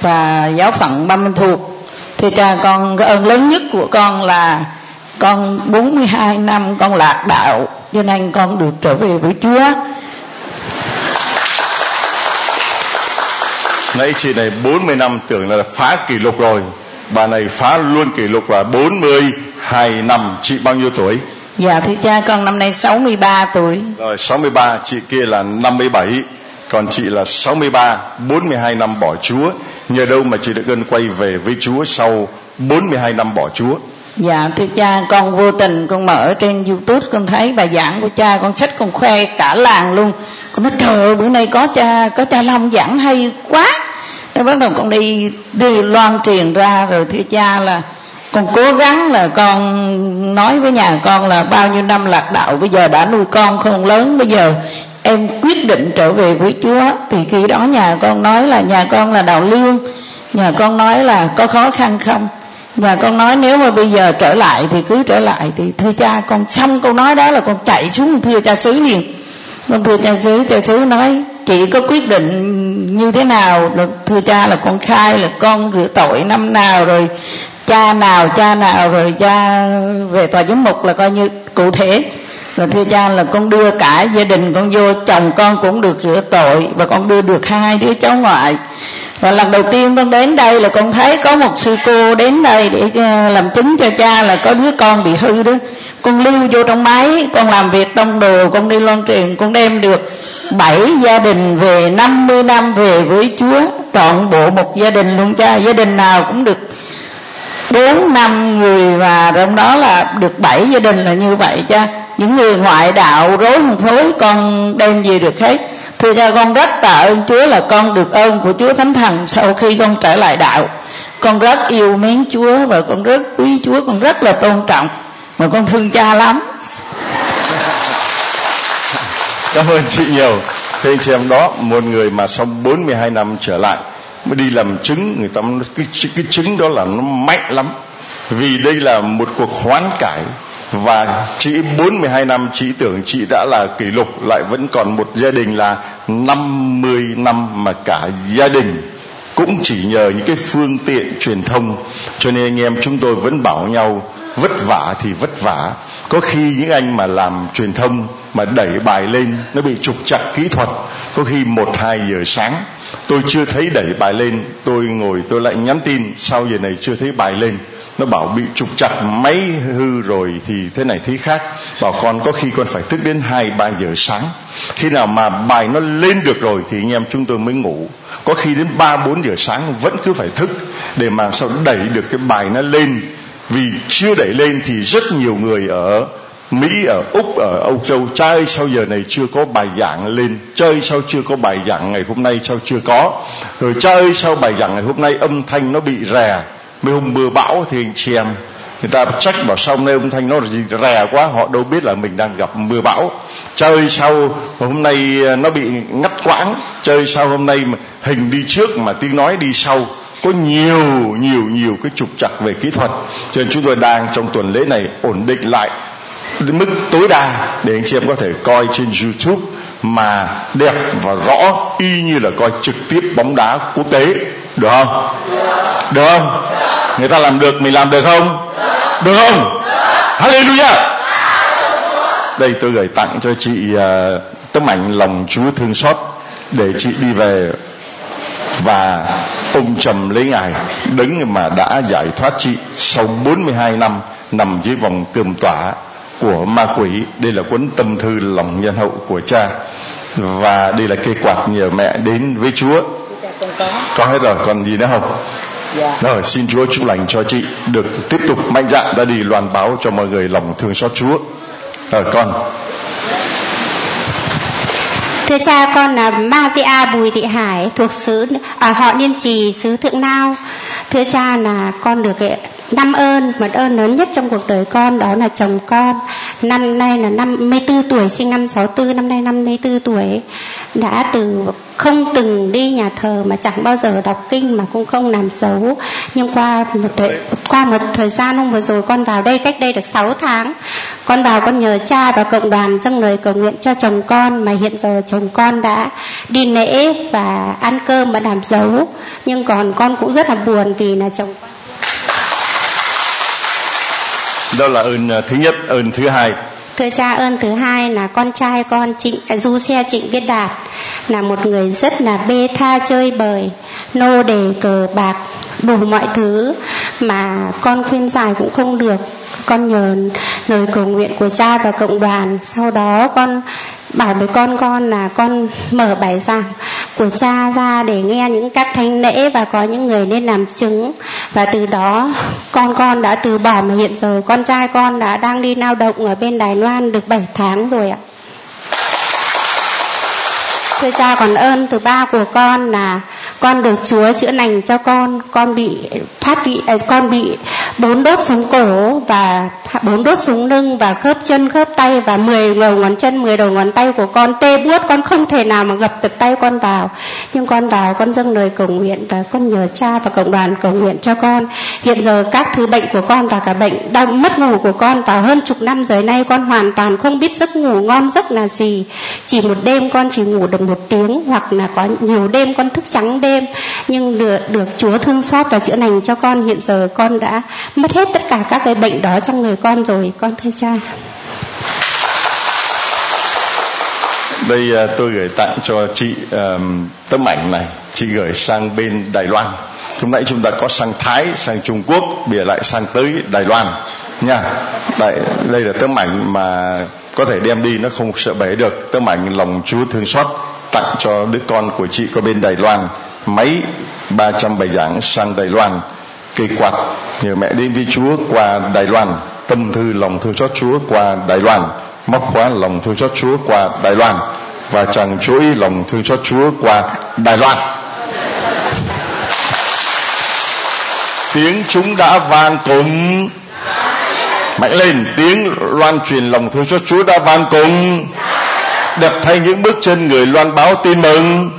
và giáo phận Ba Minh Thuộc. Thưa cha, con, cái ơn lớn nhất của con là con 42 năm con lạc đạo cho nên con được trở về với Chúa. Nãy chị này 40 năm tưởng là phá kỷ lục rồi Bà này phá luôn kỷ lục là 42 năm Chị bao nhiêu tuổi? Dạ thưa cha con năm nay 63 tuổi. Rồi 63 chị kia là 57 Còn chị là 63 42 năm bỏ Chúa. Nhờ đâu mà chị được ơn quay về với Chúa Sau 42 năm bỏ Chúa Dạ thưa cha, con vô tình, con mở trên youtube, con thấy bài giảng của cha, con sách con khoe cả làng luôn. Con nói, trời ơi, bữa nay có cha có cha Long giảng hay quá. Thế bắt đầu con đi đi loan truyền ra, rồi thưa cha là con cố gắng là con nói với nhà con là bao nhiêu năm lạc đạo, bây giờ đã nuôi con không lớn, bây giờ em quyết định trở về với Chúa. Thì khi đó nhà con nói là, nhà con là đạo lương, nhà con nói là có khó khăn không? Và con nói nếu mà bây giờ trở lại thì cứ trở lại thì thưa cha, con xong câu nói đó là con chạy xuống, thưa cha xứ liền. Con thưa cha xứ cha xứ nói, chị có quyết định như thế nào? Là thưa cha là con khai là con rửa tội năm nào rồi, cha nào cha nào rồi, cha về tòa giám mục là coi như cụ thể. Là thưa cha là con đưa cả gia đình, con vô, chồng con cũng được rửa tội và con đưa được hai đứa cháu ngoại và lần đầu tiên con đến đây là con thấy có một sư cô đến đây để ờ, làm chứng cho cha là có đứa con bị hư đó. Con lưu vô trong máy, con làm việc trong đồ, con đi loan truyền, con đem được bảy gia đình về 50 năm về với Chúa, trọn bộ một gia đình luôn cha. Gia đình nào cũng được bốn, năm người và trong đó là được bảy gia đình là như vậy cha. Những người ngoại đạo rối không phối con đem về được hết thưa cha con rất tạ ơn chúa là con được ơn của chúa thánh thần sau khi con trở lại đạo. Con rất yêu mến chúa và con rất quý chúa con rất là tôn trọng. Và con thương cha lắm. [LAUGHS] Cảm ơn chị nhiều. Thế anh chị em đó một người mà sau 42 năm trở lại mới đi làm chứng người ta cái, cái chứng đó là nó mạnh lắm. Vì đây là một cuộc hoán cải và chỉ 42 năm chị tưởng chị đã là kỷ lục, lại vẫn còn một gia đình là 50 năm mà cả gia đình cũng chỉ nhờ những cái phương tiện truyền thông. Cho nên anh em chúng tôi vẫn bảo nhau, vất vả thì vất vả. Có khi những anh mà làm truyền thông, mà đẩy bài lên, nó bị trục trặc kỹ thuật. Có khi một hai giờ sáng, tôi chưa thấy đẩy bài lên, tôi ngồi tôi lại nhắn tin sau giờ này chưa thấy bài lên? Nó bảo bị trục chặt máy hư rồi thì thế này thế khác. Bảo con có khi con phải thức đến hai, ba giờ sáng. Khi nào mà bài nó lên được rồi thì anh em chúng tôi mới ngủ. Có khi đến ba, bốn giờ sáng vẫn cứ phải thức để mà sao đẩy được cái bài nó lên. Vì chưa đẩy lên thì rất nhiều người ở Mỹ, ở Úc, ở Âu Châu chơi sau giờ này chưa có bài giảng lên? Chơi, sao chưa có bài giảng ngày hôm nay, sao chưa có? Rồi chơi sau bài giảng ngày hôm nay? Âm thanh nó bị rè mấy hôm mưa bão thì anh chị em, người ta trách bảo sao hôm nay thanh, nó gì? Rè quá, họ đâu biết là mình đang gặp mưa bão. Chơi sau, hôm nay à, nó bị ngắt quãng. Chơi sau hôm nay mà hình đi trước mà tiếng nói đi sau. Có nhiều nhiều nhiều cái trục trặc về kỹ thuật. Cho nên chúng tôi đang trong tuần lễ này ổn định lại. Đến mức tối đa, để anh chị em có thể coi trên YouTube mà đẹp và rõ, y như là coi trực tiếp bóng đá quốc tế. Được không? Được không? Người ta làm được mình làm được không? Được không? Hallelujah. Đây tôi gửi tặng cho chị uh, tấm ảnh lòng Chúa thương xót để chị đi về và ôm trầm lấy ngài đứng mà đã giải thoát chị sau 42 năm nằm dưới vòng cơm tỏa của ma quỷ. Đây là cuốn tâm thư lòng nhân hậu của cha và đây là cây quạt nhờ mẹ đến với chúa. Có hết rồi còn gì nữa không dạ. rồi xin chúa chúc lành cho chị được tiếp tục mạnh dạn ra đi loan báo cho mọi người lòng thương xót chúa rồi con Thưa cha, con là Mazia Bùi Thị Hải thuộc xứ à, họ Niên Trì, xứ Thượng Nao. Thưa cha là con được năm ơn một ơn lớn nhất trong cuộc đời con đó là chồng con. Năm nay là 54 tuổi sinh năm 64 năm nay 54 tuổi. Đã từ không từng đi nhà thờ mà chẳng bao giờ đọc kinh mà cũng không làm xấu nhưng qua một thời, qua một thời gian hôm vừa rồi con vào đây cách đây được 6 tháng con vào con nhờ cha và cộng đoàn dâng lời cầu nguyện cho chồng con mà hiện giờ chồng con đã đi lễ và ăn cơm và làm dấu. Nhưng còn con cũng rất là buồn vì là chồng con đó là ơn à, thứ nhất, ơn thứ hai. Thưa cha, ơn thứ hai là con trai, con trịnh à, du xe trịnh viết đạt là một người rất là bê tha, chơi bời, nô đề cờ bạc, đủ mọi thứ mà con khuyên giải cũng không được con nhờ lời cầu nguyện của cha và cộng đoàn. Sau đó con bảo với con con là con mở bài giảng của cha ra để nghe những các thánh lễ và có những người nên làm chứng. Và từ đó, con con đã từ bỏ mà hiện giờ con trai con đã đang đi lao động ở bên Đài Loan được 7 tháng rồi ạ. Thưa cha, còn ơn thứ ba của con là con được Chúa chữa lành cho con con bị thoát bị à, con bị bốn đốt sống cổ và bốn đốt xuống lưng và khớp chân khớp tay và 10 đầu ngón chân 10 đầu ngón tay của con. Tê buốt con không thể nào mà gập được tay con vào. Nhưng con vào con dâng lời cầu nguyện và con nhờ cha và cộng đoàn cầu nguyện cho con. Hiện giờ các thứ bệnh của con và cả bệnh đang mất ngủ của con vào hơn chục năm rồi nay con hoàn toàn không biết giấc ngủ ngon giấc là gì. Chỉ một đêm con chỉ ngủ được một tiếng hoặc là có nhiều đêm con thức trắng đêm. Nhưng được, được Chúa thương xót và chữa lành cho con hiện giờ con đã mất hết tất cả các cái bệnh đó trong người con rồi con thưa cha. Đây à, tôi gửi tặng cho chị um, tấm ảnh này. Chị gửi sang bên Đài Loan. Lúc nãy chúng ta có sang Thái sang Trung Quốc bây lại sang tới Đài Loan nha. Đây, đây là tấm ảnh mà có thể đem đi nó không sợ bể được. Tấm ảnh lòng Chúa thương xót tặng cho đứa con của chị có bên Đài Loan. Máy 300 bài giảng sang Đài Loan cây quạt nhờ mẹ đến với Chúa qua Đài Loan tâm thư, lòng thương xót Chúa qua Đài Loan, móc khóa lòng thương xót Chúa qua Đài Loan, và chẳng chuỗi lòng thương xót Chúa qua Đài Loan. Tiếng chúng đã vang cùng. Mạnh lên, tiếng loan truyền lòng thương xót Chúa đã vang cùng. Đẹp thay những bước chân người loan báo tin mừng.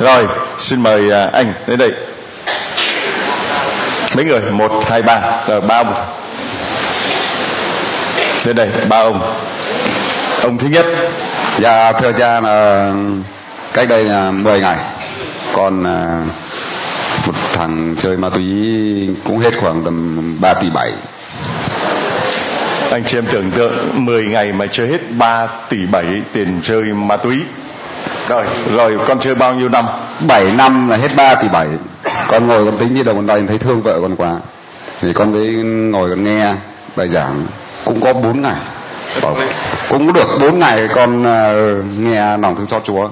Rồi, xin mời à, anh đến đây mấy người? Một hai ba. Rồi ba ông. Đến đây ba ông. Ông thứ nhất. Dạ thưa cha là cách đây là 10 ngày con à, một thằng chơi ma túy cũng hết khoảng tầm 3 tỷ 7 anh chị em tưởng tượng 10 ngày mà chơi hết 3 tỷ 7 tiền chơi ma túy. Rồi rồi con chơi bao nhiêu năm? 7 năm là hết 3 tỷ 7 con ngồi con tính như đầu ngón tay thấy thương vợ con quá. Thì con mới ngồi con nghe bài giảng. Cũng có 4 ngày. Bảo, cũng được 4 ngày con uh, nghe lòng thương cho Chúa.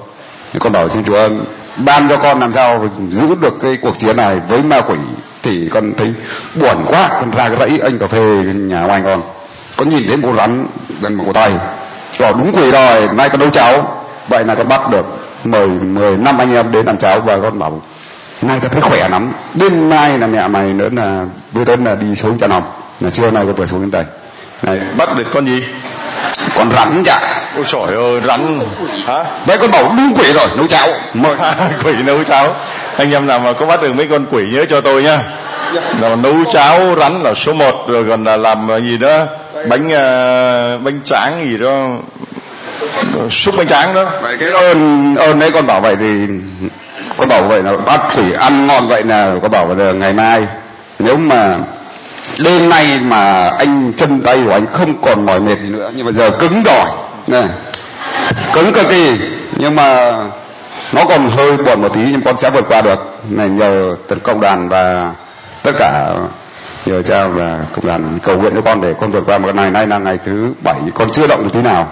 Thì con bảo xin Chúa ban cho con làm sao giữ được cái cuộc chiến này với ma quỷ. Thì con thấy buồn quá con ra cái rẫy anh cà phê nhà ngoài con. Có nhìn thấy một rắn gần một cổ tay. Bảo đúng quỷ rồi nay con nấu cháo. Vậy là con bắt được mười mười năm anh em đến ăn cháo và con bảo nay ta thấy khỏe lắm. Đêm nay là mẹ mày nữa là với đến là đi xuống chăn hồng là trưa nay con vừa xuống đến đây. Này bắt được con gì? con rắn dạ ôi trời ơi rắn. Hả? Vậy con bảo đúng quỷ rồi nấu cháo. Mời. [LAUGHS] Quỷ nấu cháo. Anh em nào mà có bắt được mấy con quỷ nhớ cho tôi nhá. Là nấu cháo rắn là số một rồi còn là làm gì đó bánh uh, bánh tráng gì đó. Xúc bánh tráng đó. Vậy cái ơn ơn đấy con bảo vậy thì con bảo vậy là bắt sĩ ăn ngon vậy là con bảo là ngày mai. Nếu mà đêm nay mà anh chân tay của anh không còn mỏi mệt gì nữa, nhưng mà giờ cứng đòi này cứng cực kỳ, nhưng mà nó còn hơi buồn một tí, nhưng con sẽ vượt qua được. Này, nhờ tấn công đoàn và tất cả, nhờ cha và công đoàn cầu nguyện cho con để con vượt qua một ngày nay là ngày thứ bảy, con chưa động được tí nào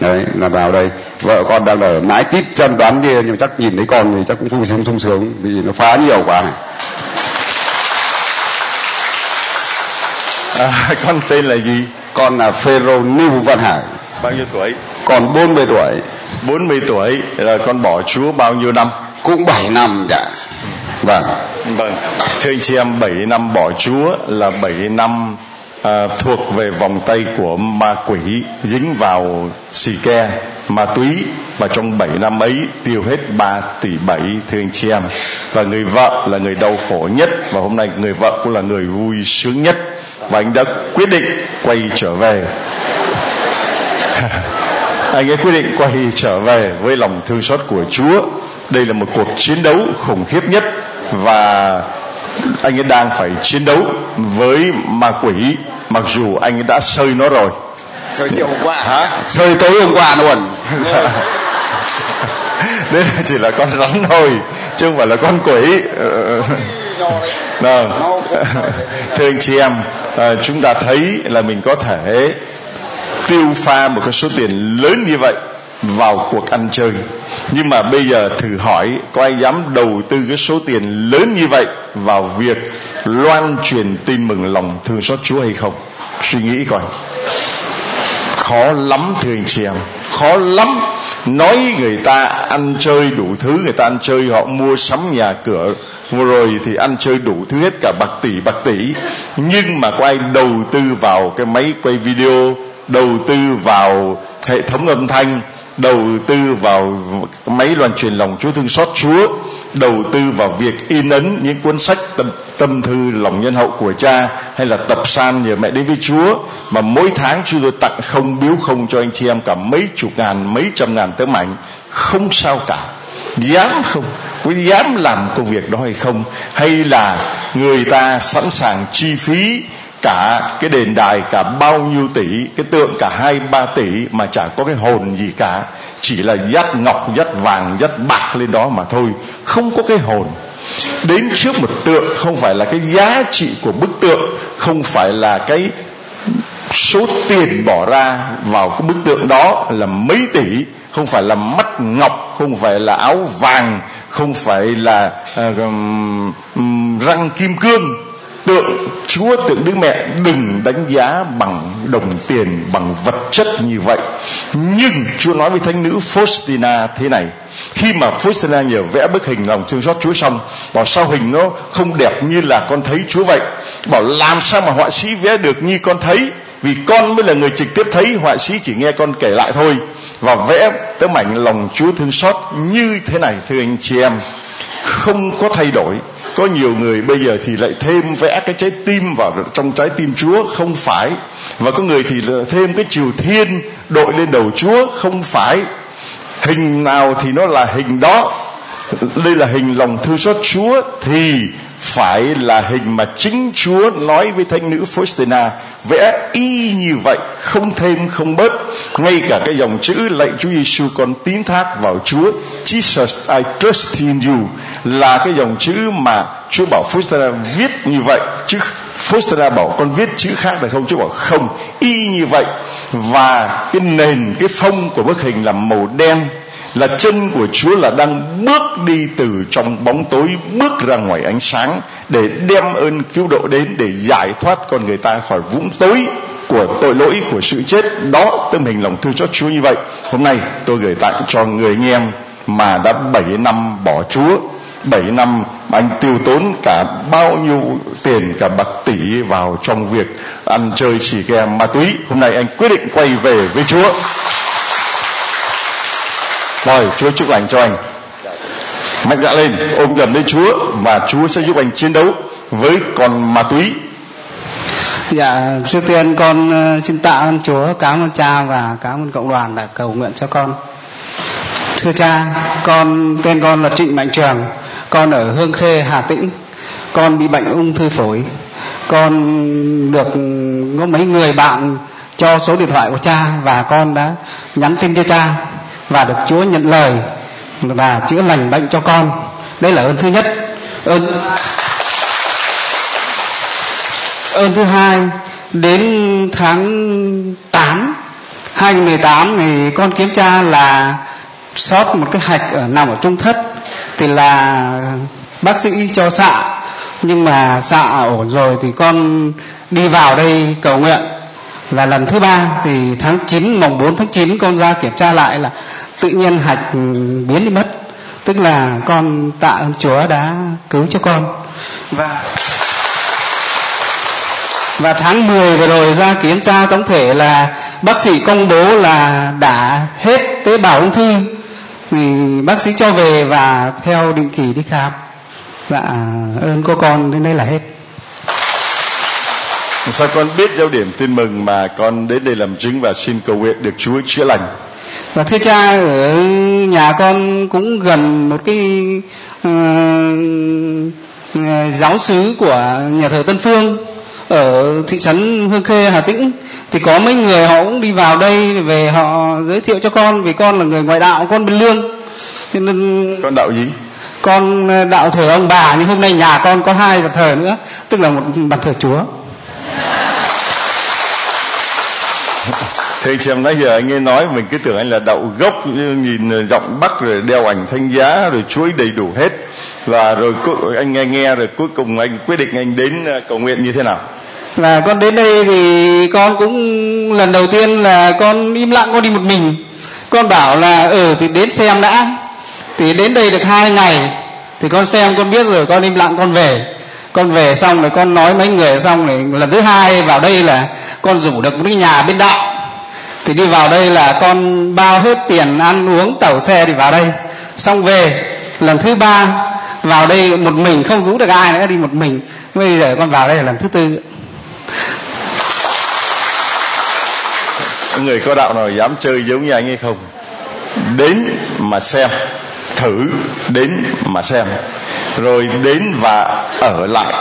đấy là vào đây. Vợ con đang ở mãi tít chân đoán kia nhưng chắc nhìn thấy con thì chắc cũng vui sướng sung sướng vì nó phá nhiều quá. Này à, con tên là gì? Con là Phêrô Lưu Văn Hải. Bao nhiêu tuổi? Còn 40 tuổi. 40 tuổi rồi con bỏ Chúa bao nhiêu năm? Cũng 7 năm dạ. Vâng. Vâng. Thưa anh chị em 7 năm bỏ Chúa là 7 năm à, thuộc về vòng tay của ma quỷ dính vào xì ke ma túy. Và trong 7 năm ấy tiêu hết 3 tỷ 7 thưa anh chị em. Và người vợ là người đau khổ nhất. Và hôm nay người vợ cũng là người vui sướng nhất. Và anh đã quyết định quay trở về. [LAUGHS] Anh ấy quyết định quay trở về với lòng thương xót của Chúa. Đây là một cuộc chiến đấu khủng khiếp nhất. Và anh ấy đang phải chiến đấu với ma quỷ mặc dù anh ấy đã sơi nó rồi. Sơi chiều hôm qua hả? Sơi tối hôm qua luôn. [LAUGHS] Đấy chỉ là con rắn thôi chứ không phải là con quỷ. Vâng. [LAUGHS] Thưa anh chị em à, chúng ta thấy là mình có thể tiêu pha một cái số tiền lớn như vậy vào cuộc ăn chơi. Nhưng mà bây giờ thử hỏi, có ai dám đầu tư cái số tiền lớn như vậy vào việc loan truyền tin mừng lòng thương xót Chúa hay không? Suy nghĩ coi. Khó lắm, thưa anh chị em. Khó lắm. Nói người ta ăn chơi đủ thứ, người ta ăn chơi, họ mua sắm nhà cửa. Vừa rồi thì ăn chơi đủ thứ hết cả bạc tỷ bạc tỷ. Nhưng mà có ai đầu tư vào cái máy quay video, đầu tư vào hệ thống âm thanh đầu tư vào máy loan truyền lòng Chúa thương xót Chúa đầu tư vào việc in ấn những cuốn sách tâm, tâm thư lòng nhân hậu của cha hay là tập san nhờ mẹ đến với Chúa mà mỗi tháng chúng tôi tặng không biếu không cho anh chị em cả mấy chục ngàn mấy trăm ngàn tấm ảnh. Không sao cả. Dám không? Có dám làm công việc đó hay không? Hay là người ta sẵn sàng chi phí cả cái đền đài cả bao nhiêu tỷ cái tượng cả hai ba tỷ mà chả có cái hồn gì cả. Chỉ là dắt ngọc dắt vàng dắt bạc lên đó mà thôi. Không có cái hồn. Đến trước một tượng không phải là cái giá trị của bức tượng không phải là cái số tiền bỏ ra vào cái bức tượng đó là mấy tỷ. Không phải là mắt ngọc không phải là áo vàng không phải là uh, um, răng kim cương tượng chúa tượng đức mẹ đừng đánh giá bằng đồng tiền, bằng vật chất như vậy. Nhưng chúa nói với thánh nữ faustina thế này, khi mà faustina nhờ vẽ bức hình lòng thương xót chúa xong, bảo sao hình nó không đẹp như là con thấy chúa vậy? Bảo làm sao mà họa sĩ vẽ được như con thấy? Vì con mới là người trực tiếp thấy, họa sĩ chỉ nghe con kể lại thôi. Và vẽ tấm ảnh lòng Chúa thương xót như thế này, thưa anh chị em. Không có thay đổi có nhiều người bây giờ thì lại thêm vẽ cái trái tim vào trong trái tim Chúa, không phải. Và có người thì thêm cái triều thiên đội lên đầu Chúa, không phải. Hình nào thì nó là hình đó. Đây là hình lòng thư xót Chúa, thì phải là hình mà chính Chúa nói với thánh nữ Faustina, vẽ y như vậy, không thêm, không bớt. Ngay cả cái dòng chữ lạy Chúa Giêsu con tín thác vào Chúa, Jesus, I trust in you. Là cái dòng chữ mà Chúa bảo Faustina viết như vậy. Chứ Faustina bảo con viết chữ khác được không? Chúa bảo, không, y như vậy. Và cái nền, cái phông của bức hình là màu đen là chân của Chúa là đang bước đi từ trong bóng tối, bước ra ngoài ánh sáng để đem ơn cứu độ đến, để giải thoát con người ta khỏi vũng tối của tội lỗi, của sự chết. Đó, tâm hình lòng thương cho Chúa như vậy. Hôm nay tôi gửi tặng cho người anh em mà đã 7 năm bỏ Chúa 7 năm anh tiêu tốn cả bao nhiêu tiền, cả bạc tỷ vào trong việc ăn chơi xì ke ma túy. Hôm nay anh quyết định quay về với Chúa rồi Chúa chúc lành cho anh mạnh dạn lên ôm gần lên Chúa và Chúa sẽ giúp anh chiến đấu với con ma túy Dạ, trước tiên con ờ, xin tạ ơn Chúa, cảm ơn cha và cảm ơn cộng đoàn đã cầu nguyện cho con. Thưa cha, con tên con là Trịnh Mạnh Trường, con ở Hương Khê, Hà Tĩnh. Con bị bệnh ung thư phổi. Con được có mấy người bạn cho số điện thoại của cha và con đã nhắn tin cho cha và được Chúa nhận lời và chữa lành bệnh cho con. Đây là ơn thứ nhất. Ơn ơn thứ hai, đến tháng 8 2018 thì con kiểm tra là sót một cái hạch ở, nằm ở trung thất, thì là bác sĩ cho xạ nhưng mà xạ ổn rồi thì con đi vào đây cầu nguyện là lần thứ ba thì tháng 9 mùng 4 tháng 9 con ra kiểm tra lại là tự nhiên hạch biến đi mất. Tức là con tạ ơn Chúa đã cứu cho con. Và và tháng 10 vừa rồi ra kiểm tra tổng thể là bác sĩ công bố là đã hết tế bào ung thư. Thì bác sĩ cho về và theo định kỳ đi khám. Và ơn cô con đến đây là hết. Sao con biết giáo điểm tin mừng mà con đến đây làm chứng và xin cầu nguyện được Chúa chữa lành và thưa cha ở nhà con cũng gần một cái uh, giáo sứ của nhà thờ Tân Phương ở thị trấn Hương Khê Hà Tĩnh. Thì có mấy người họ cũng đi vào đây về họ giới thiệu cho con vì con là người ngoại đạo con bên lương. Nên con đạo gì? con ờ, đạo thờ ông bà nhưng hôm nay nhà con có hai bàn thờ nữa tức là một bàn thờ chúa [LAUGHS] thưa chị em nói giờ anh nghe nói mình cứ tưởng anh là đậu gốc nhìn giọng bắc rồi đeo ảnh thanh giá rồi chuối đầy đủ hết. Và rồi anh nghe nghe rồi cuối cùng anh quyết định anh đến à, cầu nguyện như thế nào? Là con đến đây thì con cũng lần đầu tiên là con im lặng, con đi một mình. Con bảo là ừ thì đến xem đã. Thì đến đây được hai ngày, thì con xem, con biết rồi, con im lặng, con về. Con về xong rồi con nói mấy người xong rồi lần thứ hai vào đây là con rủ được một cái nhà bên đạo thì đi vào đây là con bao hết tiền ăn uống tàu xe thì vào đây. Xong về, lần thứ ba, vào đây một mình, không rú được ai nữa, đi một mình. Bây giờ con vào đây là lần thứ tư. Người có đạo nào dám chơi giống như anh hay không? Đến mà xem, thử, đến mà xem. Rồi đến và ở lại.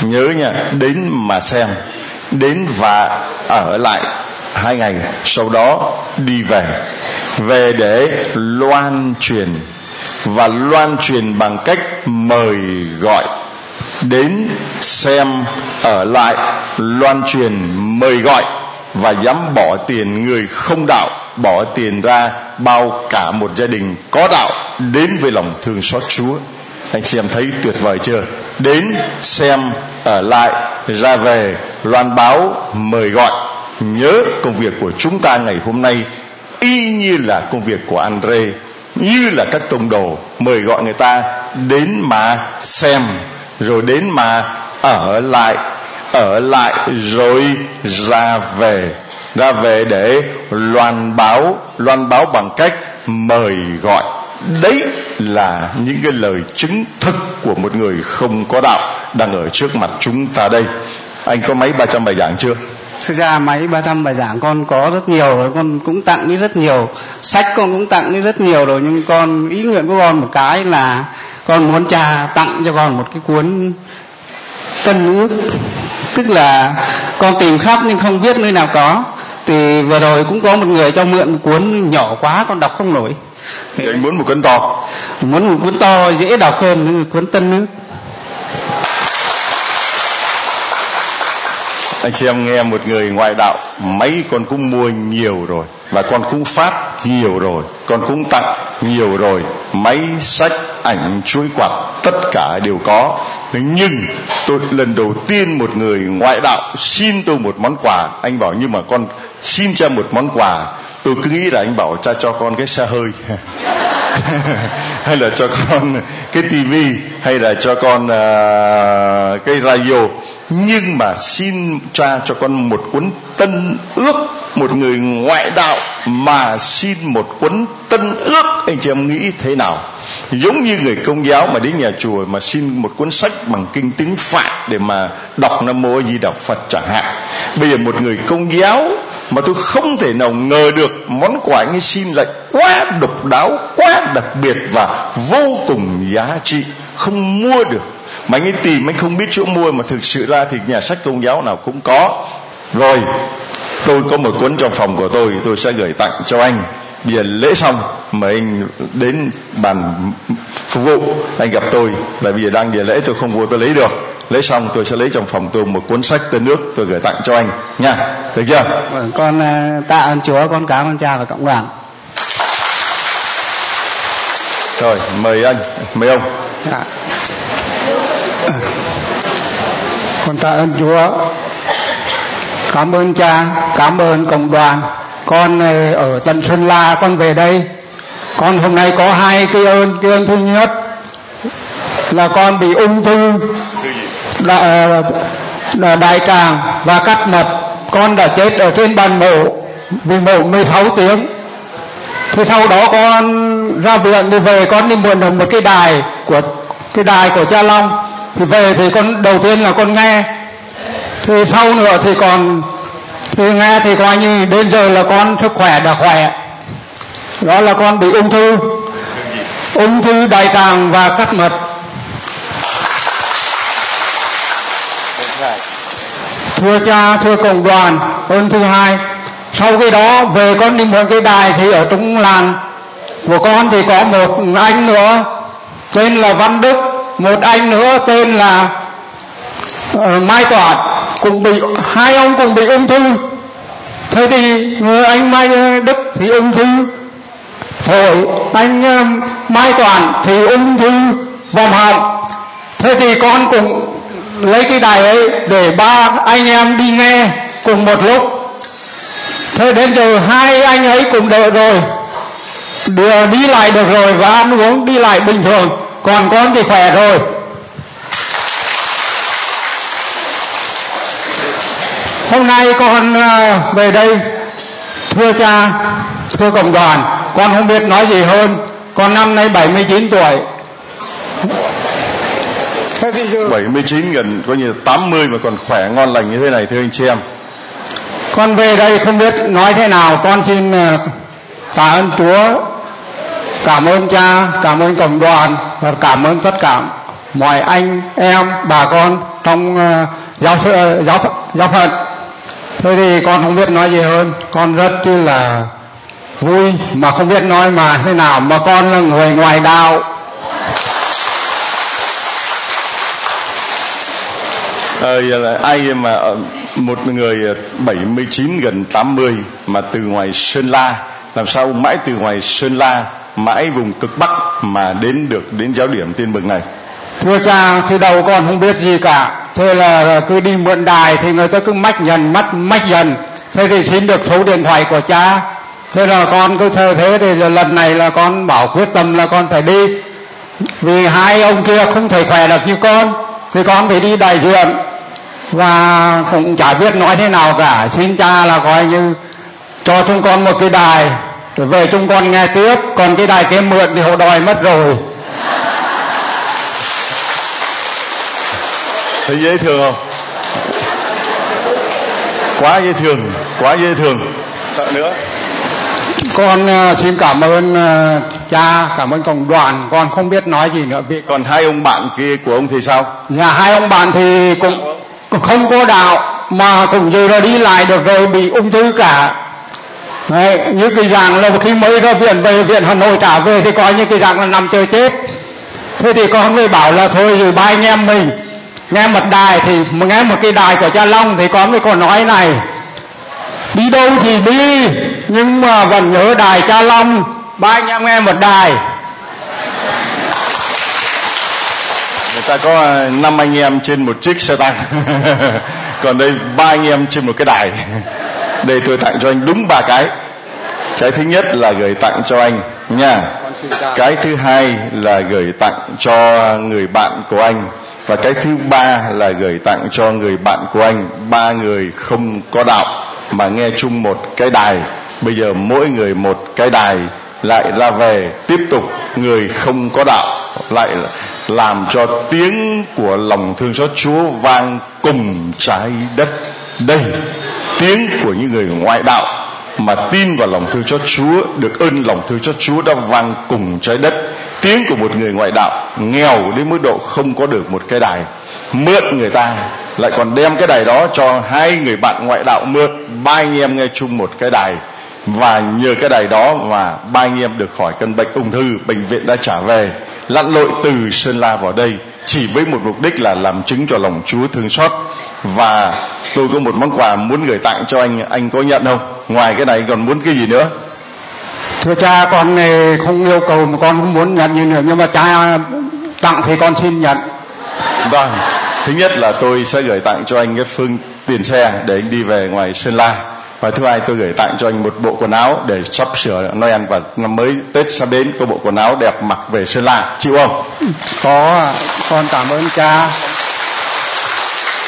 Nhớ nha, đến mà xem, đến và ở lại hai ngày sau đó đi về. Về để loan truyền và loan truyền bằng cách mời gọi. Đến xem ở lại, loan truyền, mời gọi và dám bỏ tiền người không đạo, bỏ tiền ra bao cả một gia đình có đạo đến với lòng thương xót Chúa. Anh chị em thấy tuyệt vời chưa? Đến xem ở lại, ra về, loan báo, mời gọi nhớ công việc của chúng ta ngày hôm nay, y như là công việc của Andre, như là các tông đồ, mời gọi người ta đến mà xem, rồi đến mà ở lại ở lại rồi ra về. Ra về để loan báo loan báo bằng cách mời gọi. Đấy là những cái lời chứng thực của một người không có đạo đang ở trước mặt chúng ta đây. Anh có mấy 300 bài giảng chưa? Thực ra máy 300 bài giảng con có rất nhiều rồi con cũng tặng đi rất nhiều. Sách con cũng tặng đi rất nhiều rồi nhưng con ý nguyện của con một cái là con muốn cha tặng cho con một cái cuốn tân ước. Tức là con tìm khắp nhưng không biết nơi nào có. Thì vừa rồi cũng có một người cho mượn một cuốn nhỏ quá con đọc không nổi. Thì anh muốn một cuốn to. Muốn một cuốn to dễ đọc hơn cuốn tân ước anh chị em nghe một người ngoại đạo mấy con cũng mua nhiều rồi và con cũng phát nhiều rồi con cũng tặng nhiều rồi. Máy sách ảnh chuỗi quạt tất cả đều có. Nhưng tôi lần đầu tiên một người ngoại đạo xin tôi một món quà. Anh bảo nhưng mà con xin cha một món quà. Tôi cứ nghĩ là anh bảo cha cho con cái xe hơi. [LAUGHS] Hay là cho con cái tivi hay là cho con uh, cái radio nhưng mà xin cha cho con một cuốn tân ước, một người ngoại đạo mà xin một cuốn tân ước. Anh chị em nghĩ thế nào? Giống như người công giáo mà đến nhà chùa mà xin một cuốn sách bằng kinh tiếng phạn để mà đọc nam mô di đà phật chẳng hạn. Bây giờ một người công giáo mà tôi không thể nào ngờ được món quà anh ấy xin lại quá độc đáo, quá đặc biệt và vô cùng giá trị. Không mua được mà anh ấy tìm anh không biết chỗ mua mà thực sự ra thì nhà sách công giáo nào cũng có. Rồi tôi có một cuốn trong phòng của tôi tôi sẽ gửi tặng cho anh. Bây giờ lễ xong mời anh đến bàn phục vụ. Anh gặp tôi và bây giờ đang giờ lễ tôi không vô tôi lấy được. Lễ xong tôi sẽ lấy trong phòng tôi một cuốn sách tên nước tôi gửi tặng cho anh nha. Được chưa? Vâng, con ờ, tạ ơn chúa con cảm ơn cha và cộng đoàn. Rồi mời anh mời ông. Dạ. Con tạ ơn chúa. Cảm ơn cha cảm ơn cộng đoàn. Con ờ, ở tận sơn la con về đây. Con hôm nay có hai cái ơn cái ơn thứ nhất là con bị ung thư đại, ờ, đại tràng và cắt mật. Con đã chết ở trên bàn mổ vì mổ 16 tiếng. Thì sau đó con ra viện thì về con đi mượn được một cái đài của cái đài của cha long thì về thì con, đầu tiên là con nghe. Thì sau nữa thì còn, thì nghe thì coi như đến giờ là con sức khỏe đã khỏe. Đó là con bị ung thư. Ung thư đại tràng và cắt mật. Thưa cha, thưa cộng đoàn, ơn thứ hai. Sau khi đó, về con đi mượn cái đài thì ở trong làng của con thì có một anh nữa, tên là văn đức một anh nữa tên là uh, mai toản cũng bị hai ông cũng bị ung thư. Thế thì người anh mai ờ, đức thì ung thư. Phổi anh uh, mai toàn thì ung thư vòng họng thế thì con cũng lấy cái đài ấy để ba anh em đi nghe cùng một lúc. Thế đến giờ hai anh ấy cùng đợi rồi. Đưa đi lại được rồi và ăn uống đi lại bình thường còn con thì khỏe rồi. Hôm nay con ờ, về đây thưa cha thưa cộng đoàn. Con không biết nói gì hơn. Con năm nay 79 tuổi. 79 gần coi như 80 mà còn khỏe ngon lành như thế này thưa anh chị em. Con về đây không biết nói thế nào. Con xin ờ, tạ ơn Chúa cảm ơn cha cảm ơn cộng đoàn và cảm ơn tất cả mọi anh em bà con trong uh, giáo uh, giáo giáo phận. Thế thì con không biết nói gì hơn. Con rất là vui mà không biết nói mà thế nào mà con là người ngoài đạo. Ờ, giờ là ai mà một người 79 gần 80 mà từ ngoài Sơn La làm sao mãi từ ngoài Sơn La mãi vùng cực Bắc mà đến được, đến giáo điểm tiên bừng này. Thưa cha khi đầu con không biết gì cả. Thế là cứ đi mượn đài thì người ta cứ mách dần mắt mách dần. Thế thì xin được số điện thoại của cha. Thế là con cứ thơ thế thì lần này là con bảo quyết tâm là con phải đi. Vì hai ông kia không thể khỏe được như con, thì con phải đi đại diện và cũng chả biết nói thế nào cả. Xin cha là coi như cho chúng con một cái đài về chúng con nghe tiếp còn cái đài kia mượn thì họ đòi mất rồi. Thấy dễ thương không? Quá dễ thương quá dễ thương. Sợ nữa. Con uh, xin cảm ơn uh, cha cảm ơn cộng đoàn. Con không biết nói gì nữa. Vì còn hai ông bạn kia của ông thì sao? Nhà hai ông bạn thì cũng, cũng không có đạo mà cũng giờ là đi lại được rồi bị ung thư cả Đấy, như cái dạng là khi mới ra viện về viện Hà Nội trả về thì coi những cái dạng là nằm chơi chết. Thế thì con mới bảo là thôi rồi ba anh em mình nghe một đài thì nghe một cái đài của cha Long thì con mới còn nói này đi đâu thì đi nhưng mà vẫn nhớ đài cha Long. Ba anh em nghe một đài. Người ta có à, năm anh em trên một chiếc xe tăng. [LAUGHS] Còn đây ba anh em trên một cái đài đây tôi tặng cho anh đúng ba cái. Cái thứ nhất là gửi tặng cho anh nha. Cái thứ hai là gửi tặng cho người bạn của anh. Và cái thứ ba là gửi tặng cho người bạn của anh. Ba người không có đạo, mà nghe chung một cái đài. Bây giờ mỗi người một cái đài, lại ra về, tiếp tục người không có đạo, lại làm cho tiếng của lòng thương xót Chúa vang cùng trái đất. Đây tiếng của những người ngoại đạo mà tin vào lòng thương xót Chúa, được ơn lòng thương xót Chúa đã vang cùng trái đất. Tiếng của một người ngoại đạo nghèo đến mức độ không có được một cái đài. Mượn người ta, lại còn đem cái đài đó cho hai người bạn ngoại đạo mượn. Ba anh em nghe chung một cái đài. Và nhờ cái đài đó mà ba anh em được khỏi căn bệnh ung thư, bệnh viện đã trả về. Lặn lội từ sơn la vào đây, chỉ với một mục đích là làm chứng cho lòng chúa thương xót và tôi có một món quà muốn gửi tặng cho anh. Anh có nhận không? Ngoài cái này còn muốn cái gì nữa? Thưa cha con không yêu cầu mà con không muốn nhận như nữa nhưng mà cha tặng thì con xin nhận. Vâng. Thứ nhất là tôi sẽ gửi tặng cho anh cái phương tiền xe để anh đi về ngoài sơn la. Và thứ hai tôi gửi tặng cho anh một bộ quần áo để sắp sửa Noel và năm mới Tết sắp đến. Có bộ quần áo đẹp mặc về Sơn La. Chịu không? Có con cảm ơn cha.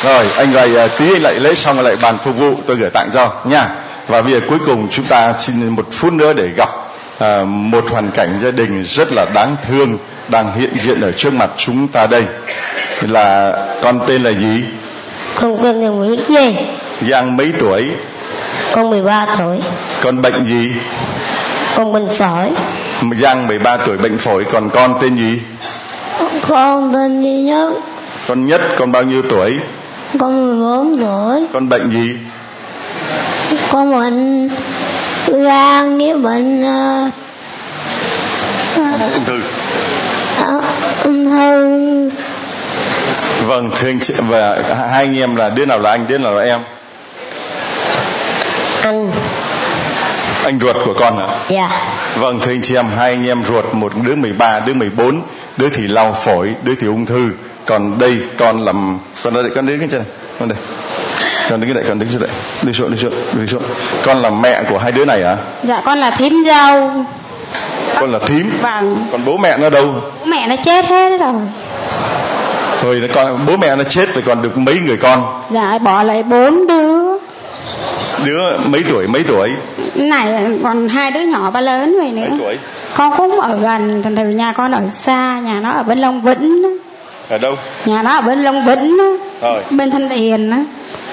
Rồi anh à, tí anh lại lấy xong lại bàn phục vụ tôi gửi tặng cho nha. Và bây giờ cuối cùng chúng ta xin một phút nữa để gặp à, một hoàn cảnh gia đình rất là đáng thương đang hiện diện ở trước mặt chúng ta đây là con tên là gì? Con tên là Nguyễn Giang. Giang mấy tuổi? Con 13 tuổi. Con bệnh gì? Con bệnh phổi. Giang 13 tuổi bệnh phổi, còn con tên gì? Con tên duy nhất. Con nhất con bao nhiêu tuổi? Con 14 tuổi. Con bệnh gì? Con bệnh gan với bệnh uh, ung thư. Uh, ung thư. Vâng, thưa anh chị và hai anh em là đứa nào là anh, đứa nào là em? anh anh ruột của con hả? Dạ. Vâng thưa anh chị em, hai anh em ruột, một đứa 13, đứa 14, đứa thì lau phổi, đứa thì ung thư. Còn đây con làm con đây con đứng cái trên này, con đây. Con đứng cái đây, con đứng xuống đây. Đi xuống, đi xuống, đi xuống. Con là mẹ của hai đứa này hả? Dạ con là thím dâu. Con là thím. Vâng. Còn bố mẹ nó đâu? Bố mẹ nó chết hết rồi. Thôi nó con bố mẹ nó chết rồi còn được mấy người con? Dạ bỏ lại bốn đứa đứa mấy tuổi mấy tuổi này còn hai đứa nhỏ ba lớn rồi nữa mấy tuổi con cũng ở gần thử nhà con ở xa nhà nó ở bên long vĩnh ở đâu? Nhà nó ở bên long vĩnh rồi. bên thanh điền đó.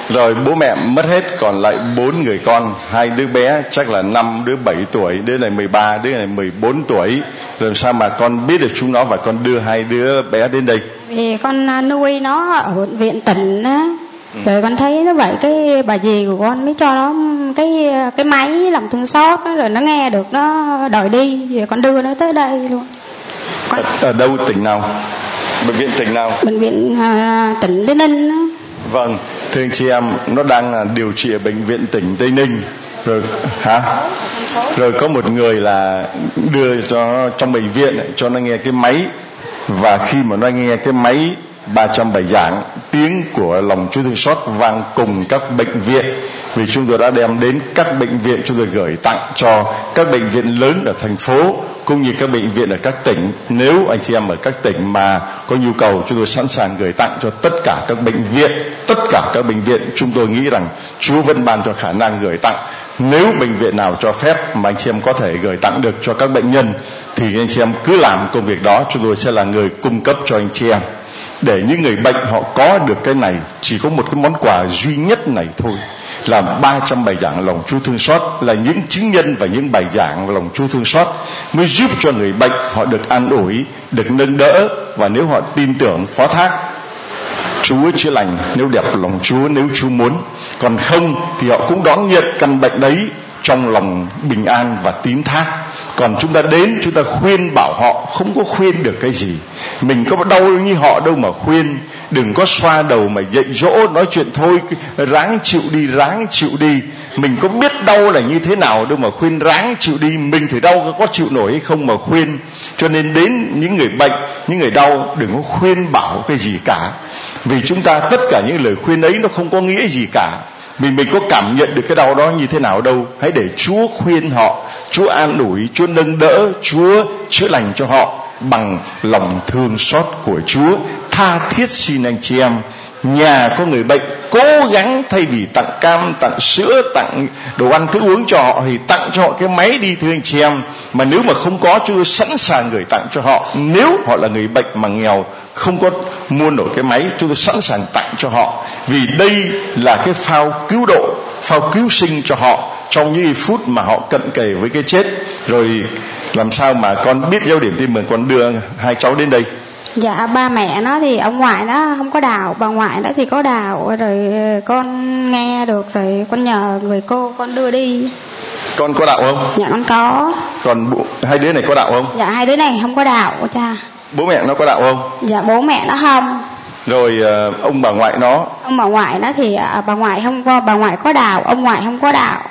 Rồi bố mẹ mất hết còn lại bốn người con. Hai đứa bé chắc là năm đứa bảy tuổi đứa này 13 đứa này 14 tuổi. Làm sao mà con biết được chúng nó và con đưa hai đứa bé đến đây? Vì con à, nuôi nó ở bệnh viện tỉnh á Ừ. rồi con thấy nó vậy cái bà dì của con mới cho nó cái cái máy làm thương xót rồi nó nghe được nó đòi đi. Rồi con đưa nó tới đây luôn. Con... ở, ở đâu tỉnh nào bệnh viện tỉnh nào? Bệnh viện à, tỉnh tây ninh đó. vâng thưa anh chị em nó đang à, điều trị ở bệnh viện tỉnh tây ninh. Rồi hả? Rồi có một người là đưa cho trong bệnh viện cho nó nghe cái máy. Và khi mà nó nghe cái máy 307 giảng tiếng của lòng Chúa thương xót vang cùng các bệnh viện vì chúng tôi đã đem đến các bệnh viện chúng tôi gửi tặng cho các bệnh viện lớn ở thành phố, cũng như các bệnh viện ở các tỉnh. Nếu anh chị em ở các tỉnh mà có nhu cầu, chúng tôi sẵn sàng gửi tặng cho tất cả các bệnh viện, tất cả các bệnh viện. Chúng tôi nghĩ rằng Chúa vẫn ban cho khả năng gửi tặng. Nếu bệnh viện nào cho phép mà anh chị em có thể gửi tặng được cho các bệnh nhân, thì anh chị em cứ làm công việc đó. Chúng tôi sẽ là người cung cấp cho anh chị em. Để những người bệnh họ có được cái này, chỉ có một cái món quà duy nhất này thôi là 300 bài giảng lòng Chúa thương xót là những chứng nhân và những bài giảng lòng Chúa thương xót mới giúp cho người bệnh họ được an ủi, được nâng đỡ và nếu họ tin tưởng phó thác. Chúa chữa lành nếu đẹp lòng Chúa nếu Chúa muốn còn không thì họ cũng đón nhận căn bệnh đấy trong lòng bình an và tín thác. Còn chúng ta đến chúng ta khuyên bảo họ không có khuyên được cái gì. Mình có đau như họ đâu mà khuyên đừng có xoa đầu mà dạy dỗ, nói chuyện thôi ráng chịu đi, ráng chịu đi. Mình có biết đau là như thế nào đâu mà khuyên ráng chịu đi. Mình thì đau có chịu nổi hay không mà khuyên. Cho nên đến những người bệnh, những người đau, đừng có khuyên bảo cái gì cả. Vì chúng ta tất cả những lời khuyên ấy nó không có nghĩa gì cả. Vì mình có cảm nhận được cái đau đó như thế nào đâu. Hãy để chúa khuyên họ, chúa an ủi, chúa nâng đỡ, chúa chữa lành cho họ bằng lòng thương xót của chúa, tha thiết xin anh chị em, nhà có người bệnh cố gắng thay vì tặng cam, tặng sữa, tặng đồ ăn thức uống cho họ thì tặng cho họ cái máy đi, thưa anh chị em. Mà nếu mà không có, Chúa sẵn sàng gửi tặng cho họ. Nếu họ là người bệnh mà nghèo, không có mua nổi cái máy chúng tôi sẵn sàng tặng cho họ. Vì đây là cái phao cứu độ, phao cứu sinh cho họ trong những phút mà họ cận kề với cái chết. Rồi làm sao mà con biết giao điểm tin mừng con đưa hai cháu đến đây? Dạ ba mẹ nó thì ông ngoại nó không có đào bà ngoại nó thì có đào rồi con nghe được rồi con nhờ người cô con đưa đi. Con có đạo không? Dạ con có. Còn bố, hai đứa này có đạo không? Dạ hai đứa này không có đạo cha. Bố mẹ nó có đạo không? Dạ bố mẹ nó không. Rồi ờ, ông bà ngoại nó? Ông bà ngoại nó thì à, bà ngoại không có bà ngoại có đạo ông ngoại không có đạo.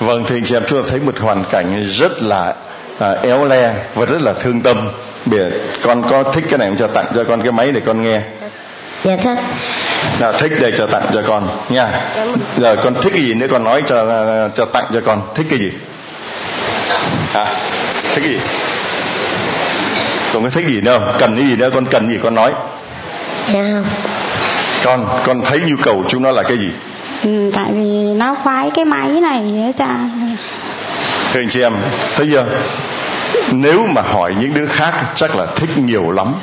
Vâng thì chị em chúng ta thấy một hoàn cảnh rất là à, éo le và rất là thương tâm. Bìa, con có thích cái này cho tặng cho con cái máy để con nghe. Dạ thích à, thích để cho tặng cho con nha. Giờ con thích cái gì nữa con nói cho cho tặng cho con. Thích cái gì? À, thích cái gì? Con có thích gì nữa không? Cần cái gì nữa? Con cần gì con nói. Dạ không. Con con thấy nhu cầu chúng nó là cái gì? Ừ, tại vì nó khoái cái máy này á cha thưa anh chị em thấy chưa nếu mà hỏi những đứa khác, chắc là thích nhiều lắm.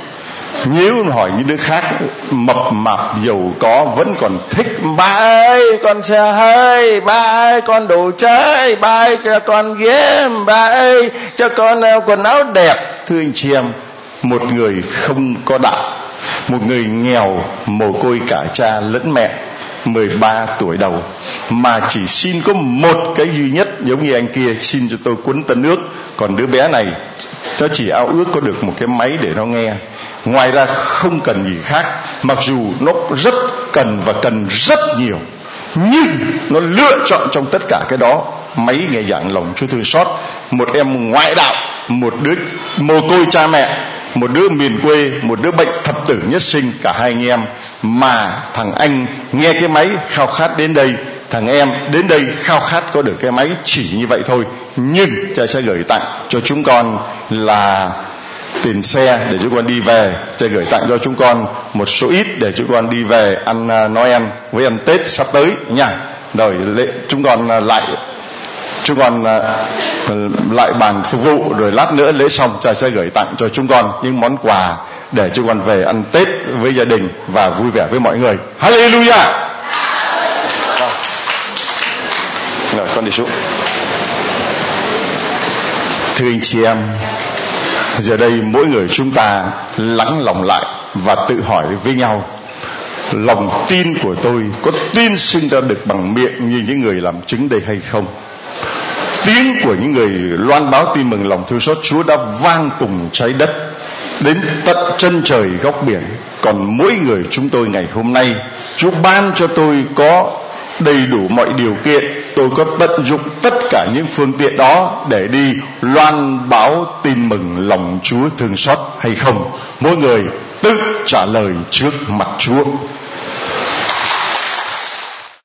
Nếu hỏi những đứa khác, mập mạp giàu có vẫn còn thích, ba ơi, con xe hơi, ba ơi, con đồ chơi, ba ơi, cho con game, ba ơi, cho con ờ, quần áo đẹp. Thưa anh chị em, một người không có đạo, một người nghèo, mồ côi cả cha lẫn mẹ 13 tuổi đầu, mà chỉ xin có một cái duy nhất giống như anh kia xin cho tôi cuốn tân nước còn đứa bé này nó chỉ ao ước có được một cái máy để nó nghe. Ngoài ra không cần gì khác, mặc dù nó rất cần và cần rất nhiều, nhưng nó lựa chọn trong tất cả cái đó máy nghe giảng lòng chúa thương xót. Một em ngoại đạo, một đứa mồ côi cha mẹ, một đứa miền quê, một đứa bệnh thập tử nhất sinh, cả hai anh em. Mà thằng anh nghe cái máy khao khát đến đây thằng em đến đây khao khát có được cái máy chỉ như vậy thôi, nhưng cha sẽ gửi tặng cho chúng con là tiền xe để chúng con đi về cha gửi tặng cho chúng con một số ít để chúng con đi về ăn à, Noel với ăn Tết sắp tới nha rồi lễ, chúng con à, lại, chúng con à, lại bàn phục vụ rồi lát nữa lễ xong, cha sẽ gửi tặng cho chúng con những món quà để chúng con về ăn Tết với gia đình và vui vẻ với mọi người. Hallelujah. Rồi con đi xuống. Thưa anh chị em, giờ đây mỗi người chúng ta lắng lòng lại và tự hỏi với nhau lòng tin của tôi có tin sinh ra được bằng miệng như những người làm chứng đây hay không tiếng của những người loan báo tin mừng lòng thương xót Chúa đã vang cùng trái đất đến tận chân trời góc biển còn mỗi người chúng tôi ngày hôm nay Chúa ban cho tôi có đầy đủ mọi điều kiện tôi có tận dụng tất cả những phương tiện đó để đi loan báo tin mừng lòng Chúa thương xót hay không? Mỗi người tự trả lời trước mặt Chúa.